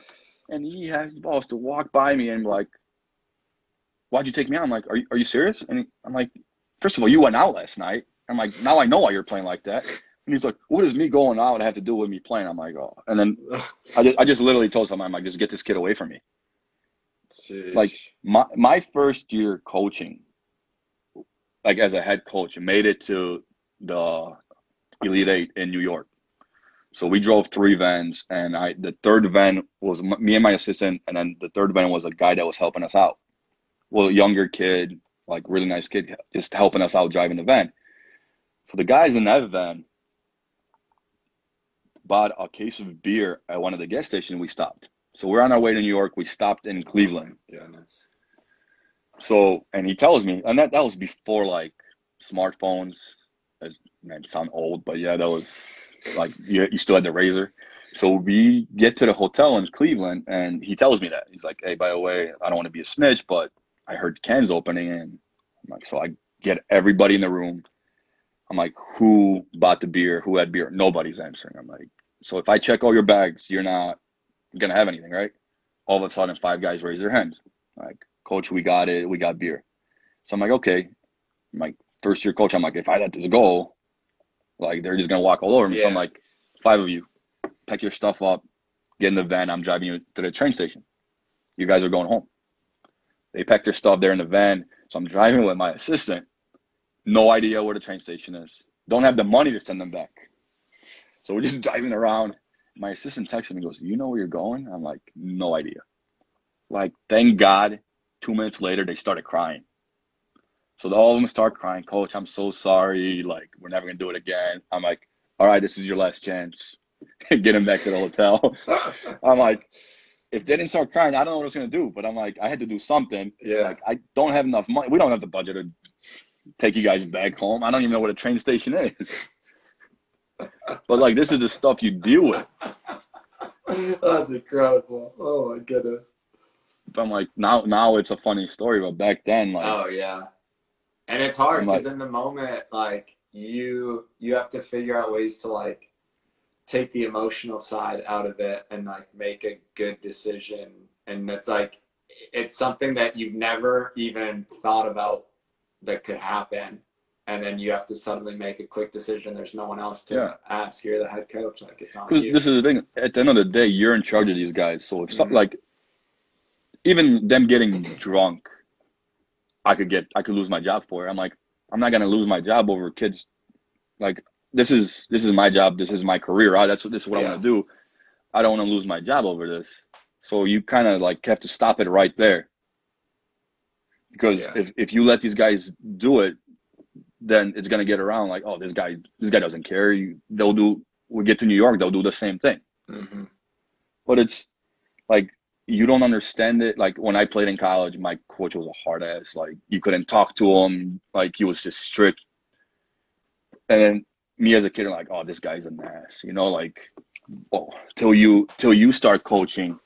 and he has the balls to walk by me and like, "Why'd you take me out?" I'm like, "Are you are you serious?" And I'm like, first of all, you went out last night." I'm like, "Now I know why you're playing like that." And he's like, "What does me going out have to do with me playing?" I'm like, "Oh," and then I just, I just literally told him, "I'm like, just get this kid away from me." Jeez. Like my my first year coaching, like as a head coach, made it to the Elite Eight in New York. So we drove three vans, and I the third van was me and my assistant, and then the third van was a guy that was helping us out. Well, a younger kid, like really nice kid, just helping us out driving the van. So the guys in that van bought a case of beer at one of the gas stations. We stopped. So we're on our way to New York. We stopped in Cleveland. Yeah, nice. So and he tells me, and that that was before like smartphones. As man, sound old, but yeah, that was like you, you still had the razor. So we get to the hotel in Cleveland, and he tells me that he's like, "Hey, by the way, I don't want to be a snitch, but I heard Ken's opening, and I'm like, so I get everybody in the room. I'm like, who bought the beer? Who had beer? Nobody's answering. I'm like, so if I check all your bags, you're not gonna have anything, right? All of a sudden, five guys raise their hands, like, "Coach, we got it. We got beer." So I'm like, "Okay." I'm like, first year coach, I'm like, if I let this go, like they're just gonna walk all over me. Yeah. So I'm like, five of you, pack your stuff up, get in the van. I'm driving you to the train station. You guys are going home. They pack their stuff there in the van. So I'm driving with my assistant. No idea where the train station is. Don't have the money to send them back. So we're just [LAUGHS] driving around my assistant texts me and goes, "You know where you're going?" I'm like, "No idea." Like, thank God. Two minutes later, they started crying. So all of them start crying. Coach, I'm so sorry. Like, we're never gonna do it again. I'm like, all right, this is your last chance. [LAUGHS] Get him back to the hotel. [LAUGHS] I'm like, if they didn't start crying, I don't know what I was gonna do. But I'm like, I had to do something. Yeah. Like, I don't have enough money. We don't have the budget to take you guys back home. I don't even know what a train station is [LAUGHS] but like this is the stuff you deal with. That's incredible. Oh my goodness. But I'm like now now it's a funny story, but back then like Oh yeah. And it's hard because like, in the moment, like you you have to figure out ways to like take the emotional side out of it and like make a good decision. And it's like it's something that you've never even thought about that could happen and then you have to suddenly make a quick decision. There's no one else to yeah. ask. You're the head coach. Like it's on Because this is the thing. At the end of the day, you're in charge of these guys. So if mm-hmm. something like even them getting [CLEARS THROAT] drunk, I could get I could lose my job for it. I'm like, I'm not gonna lose my job over kids. Like this is this is my job. This is my career. I, that's this is what yeah. I want to do. I don't want to lose my job over this. So you kind of like have to stop it right there. Because yeah. if, if you let these guys do it, then it's gonna get around like, oh, this guy, this guy doesn't care. You, they'll do. We get to New York, they'll do the same thing. Mm-hmm. But it's like you don't understand it. Like when I played in college, my coach was a hard ass. Like you couldn't talk to him. Like he was just strict. And then me as a kid, I'm like, oh, this guy's an ass. You know, like, oh, till you till you start coaching.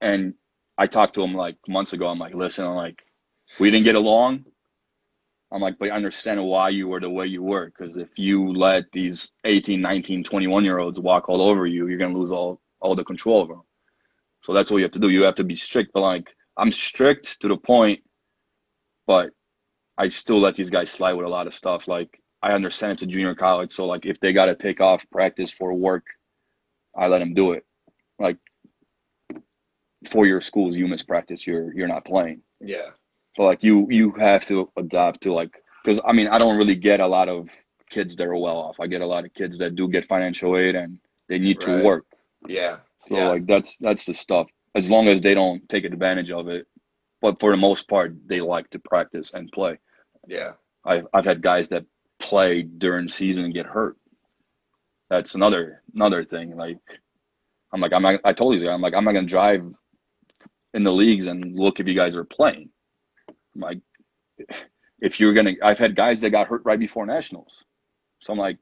And I talked to him like months ago. I'm like, listen, I'm like, we didn't get along. I'm like, but I understand why you were the way you were. Because if you let these 18, 19, 21 year olds walk all over you, you're going to lose all, all the control over them. So that's what you have to do. You have to be strict. But like, I'm strict to the point, but I still let these guys slide with a lot of stuff. Like, I understand it's a junior college. So like, if they got to take off practice for work, I let them do it. Like, for your schools, you miss practice, you're, you're not playing. Yeah. So like you you have to adapt to like because I mean I don't really get a lot of kids that are well off. I get a lot of kids that do get financial aid and they need right. to work. Yeah. So yeah. like that's that's the stuff. As long as they don't take advantage of it, but for the most part, they like to practice and play. Yeah. I've I've had guys that play during season and get hurt. That's another another thing. Like I'm like I'm not, I told you I'm like I'm not gonna drive in the leagues and look if you guys are playing like, if you're gonna, I've had guys that got hurt right before nationals, so I'm like,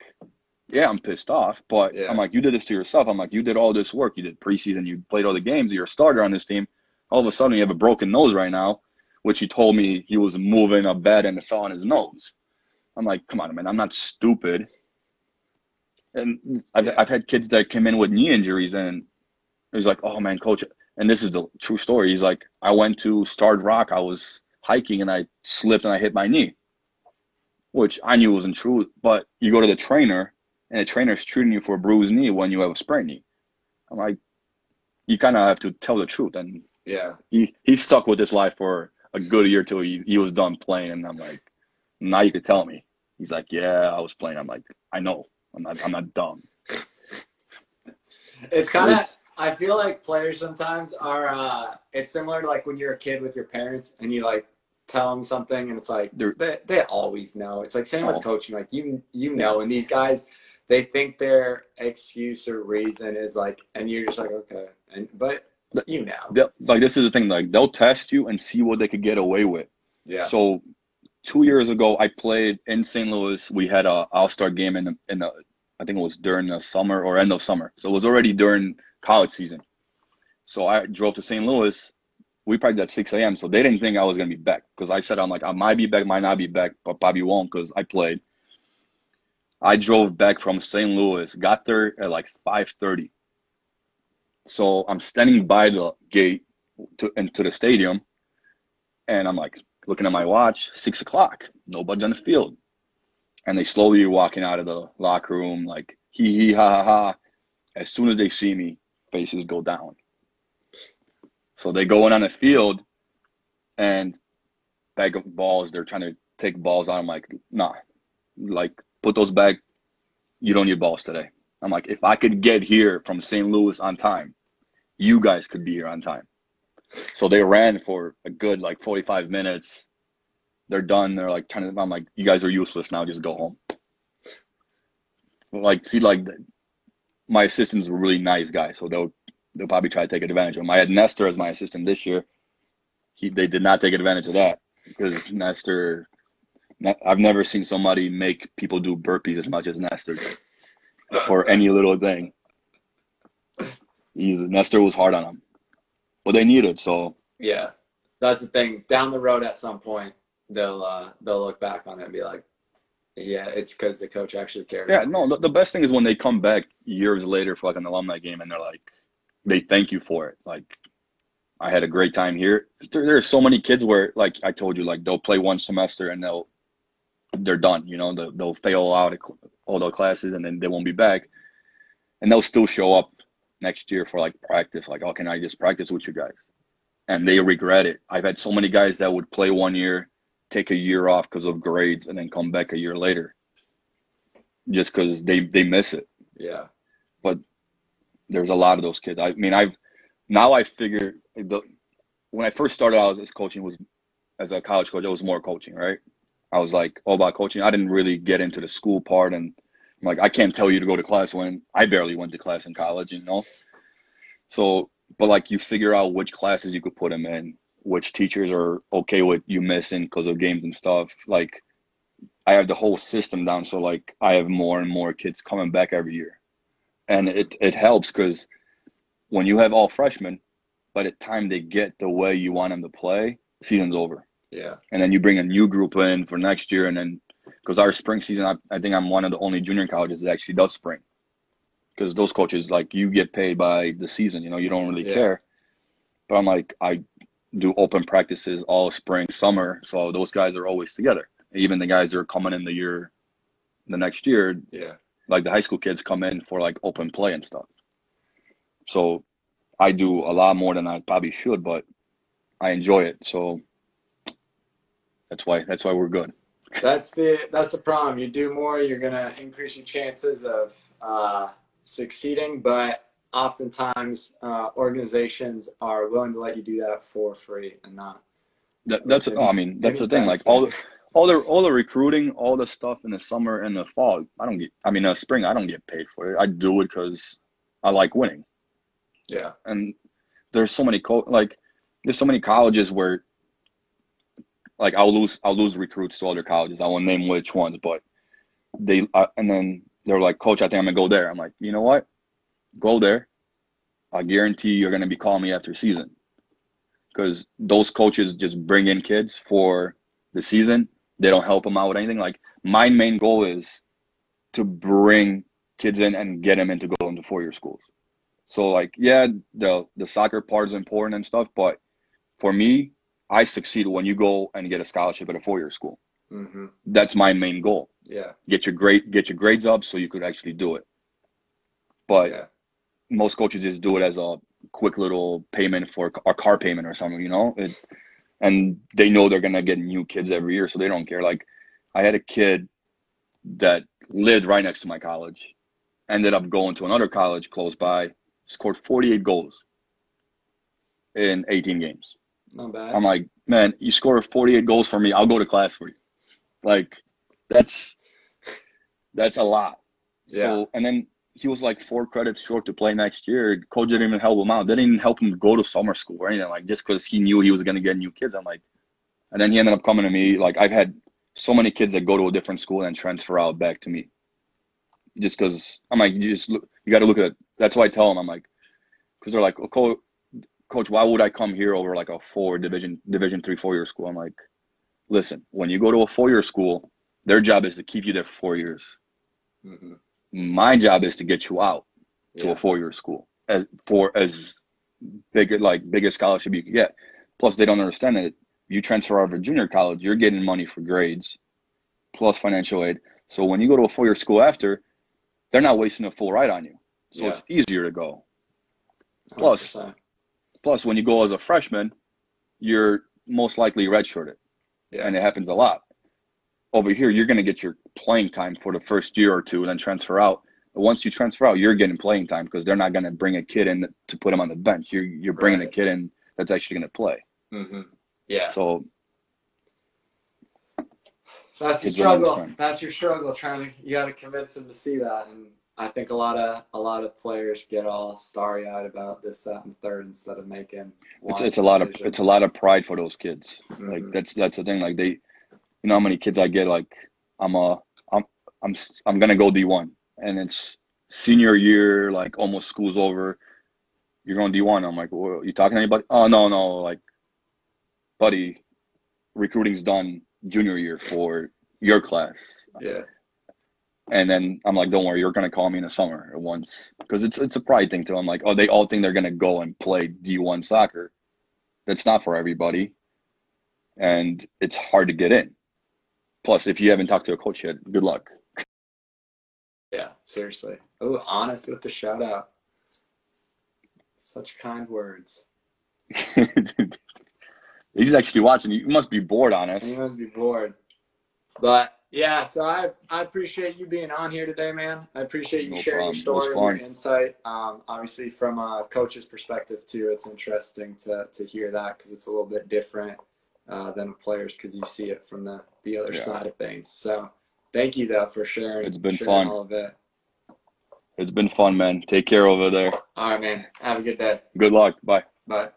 yeah, I'm pissed off, but yeah. I'm like, you did this to yourself. I'm like, you did all this work, you did preseason, you played all the games, you're a starter on this team. All of a sudden, you have a broken nose right now, which he told me he was moving a bed and it fell on his nose. I'm like, come on, man, I'm not stupid. And I've, yeah. I've had kids that came in with knee injuries, and he's like, oh man, coach, and this is the true story. He's like, I went to Starved Rock, I was hiking and I slipped and I hit my knee, which I knew wasn't true. But you go to the trainer and the trainer's treating you for a bruised knee when you have a sprained knee. I'm like, you kind of have to tell the truth. And yeah, he, he stuck with this life for a good year till he, he was done playing. And I'm like, now you could tell me. He's like, yeah, I was playing. I'm like, I know. I'm not, I'm not dumb. It's kind of, I feel like players sometimes are, uh, it's similar to like when you're a kid with your parents and you like tell them something and it's like they, they always know it's like same with oh. coaching like you you know and these guys they think their excuse or reason is like and you're just like okay and but you know. Like this is the thing like they'll test you and see what they could get away with. Yeah. So two years ago i played in st louis. We had a all-star game in the, in the i think it was during the summer or end of summer. So it was already during college season. So i drove to st louis. We practiced at 6 a.m. So they didn't think I was going to be back because I said, I'm like, I might be back, might not be back, but probably won't because I played. I drove back from St. Louis, got there at like 5.30. So I'm standing by the gate to into the stadium and I'm like looking at my watch, six o'clock, nobody's on the field. And they slowly walking out of the locker room like hee hee ha ha ha. As soon as they see me, faces go down. So they go in on the field and bag of balls, they're trying to take balls out. I'm like, nah, like put those back. You don't need balls today. I'm like, if I could get here from St. Louis on time, you guys could be here on time. So they ran for a good like 45 minutes. They're done. They're like trying to, I'm like, you guys are useless now. Just go home. Like, see, like my assistants were really nice guys. So they'll they'll probably try to take advantage of him. I had Nestor as my assistant this year. He they did not take advantage of that because Nestor. I've never seen somebody make people do burpees as much as Nestor did, or any little thing. He's, Nestor was hard on him, but they needed so. Yeah, that's the thing. Down the road, at some point, they'll uh, they'll look back on it and be like, yeah, it's because the coach actually cared. Yeah, no, the, the best thing is when they come back years later for like an alumni game and they're like, they thank you for it. Like I had a great time here. There, there, are so many kids where, like I told you, like they'll play one semester and they'll they're done. You know, they'll, they'll fail out all the classes and then they won't be back, and they'll still show up next year for like practice. Like, oh, can I just practice with you guys? And they regret it. I've had so many guys that would play one year, take a year off because of grades, and then come back a year later, just because they they miss it. Yeah. But there's a lot of those kids. I mean, I've now I figure the when I first started out as coaching was as a college coach, it was more coaching, right? I was like all about coaching. I didn't really get into the school part, and I'm like I can't tell you to go to class when I barely went to class in college, you know. So, but like you figure out which classes you could put them in, which teachers are okay with you missing because of games and stuff. Like I have the whole system down, so like I have more and more kids coming back every year, and it it helps because when you have all freshmen, by the time they get the way you want them to play, season's over. Yeah. And then you bring a new group in for next year, and then because our spring season, I, I think I'm one of the only junior colleges that actually does spring. Because those coaches, like, you get paid by the season, you know, you don't really yeah. care. But I'm like, I do open practices all spring, summer, so those guys are always together. Even the guys that are coming in the year, the next year, yeah, like the high school kids come in for like open play and stuff. So I do a lot more than I probably should, but I enjoy it. So that's why that's why we're good. [LAUGHS] That's the that's the problem. You do more, you're gonna increase your chances of uh, succeeding, but oftentimes uh, organizations are willing to let you do that for free and not. That, that's oh, I mean that's the thing. Like all the all the all the recruiting, all the stuff in the summer and the fall, I don't get. I mean, uh, spring, I don't get paid for it. I do it because I like winning. Yeah, and there's so many co- like there's so many colleges where like I'll lose I'll lose recruits to other colleges. I won't name which ones, but they uh, and then they're like, Coach, I think I'm gonna go there. I'm like, you know what? Go there. I guarantee you're gonna be calling me after season, because those coaches just bring in kids for the season. They don't help them out with anything. Like my main goal is to bring kids in and get them into going to four year schools. So like, yeah, the the soccer part is important and stuff, but for me, I succeed when you go and get a scholarship at a four year school. Mm-hmm. That's my main goal. Yeah. Get your grade, get your grades up so you could actually do it. But yeah. most coaches just do it as a quick little payment for a car payment or something, you know. It, and they know they're gonna get new kids every year, so they don't care. Like, I had a kid that lived right next to my college, ended up going to another college close by, scored 48 goals in 18 games. Not bad. I'm like, man, you score 48 goals for me. I'll go to class for you. Like, that's that's a lot. Yeah. So, and then he was like four credits short to play next year. Coach didn't even help him out. They didn't even help him go to summer school or anything. Like, just because he knew he was gonna get new kids. I'm like, and then he ended up coming to me. Like, I've had so many kids that go to a different school and transfer out back to me. Just because I'm like, you just look, you got to look at it. That's why I tell them I'm like, because they're like, oh, coach, why would I come here over like a four division division three four year school? I'm like, listen, when you go to a four year school, their job is to keep you there for four years. Mm-hmm. My job is to get you out to yeah. a four year school as for as big like biggest scholarship you can get. Plus, they don't understand that you transfer out of a junior college, you're getting money for grades, plus financial aid. So when you go to a four year school after, they're not wasting a full ride on you. So yeah. it's easier to go. Plus, 100%. Plus, when you go as a freshman, you're most likely redshirted, yeah. and it happens a lot. Over here, you're going to get your playing time for the first year or two, and then transfer out. But once you transfer out, you're getting playing time because they're not going to bring a kid in to put him on the bench. You're you're bringing right. a kid in that's actually going to play. Mm-hmm. Yeah. So that's the struggle. That's your struggle. Trying to you got to convince them to see that, and I think a lot of a lot of players get all starry eyed about this, that, and third instead of making. It's, it's a lot of it's a lot of pride for those kids. Mm-hmm. Like that's that's the thing. Like they, you know, how many kids I get. Like I'm a I'm I'm I'm gonna go D one, and it's senior year. Like almost school's over. You're going D one. I'm like, well, you talking to anybody? Oh no no, like, buddy, recruiting's done junior year for your class. Yeah. And then I'm like, don't worry, you're gonna call me in the summer at once because it's it's a pride thing to them. Like, oh, they all think they're gonna go and play D1 soccer. That's not for everybody, and it's hard to get in. Plus, if you haven't talked to a coach yet, good luck. Yeah, seriously. Oh, honest with the shout out. Such kind words. [LAUGHS] He's actually watching. You must be bored on us. He must be bored. But yeah, so I, I appreciate you being on here today, man. I appreciate you no sharing problem. your story and your insight. Um, obviously, from a coach's perspective too, it's interesting to to hear that because it's a little bit different uh, than a players because you see it from the the other yeah. side of things. So thank you though for sharing. It's been sharing fun. All of it. It's been fun, man. Take care over there. All right, man. Have a good day. Good luck. Bye. Bye.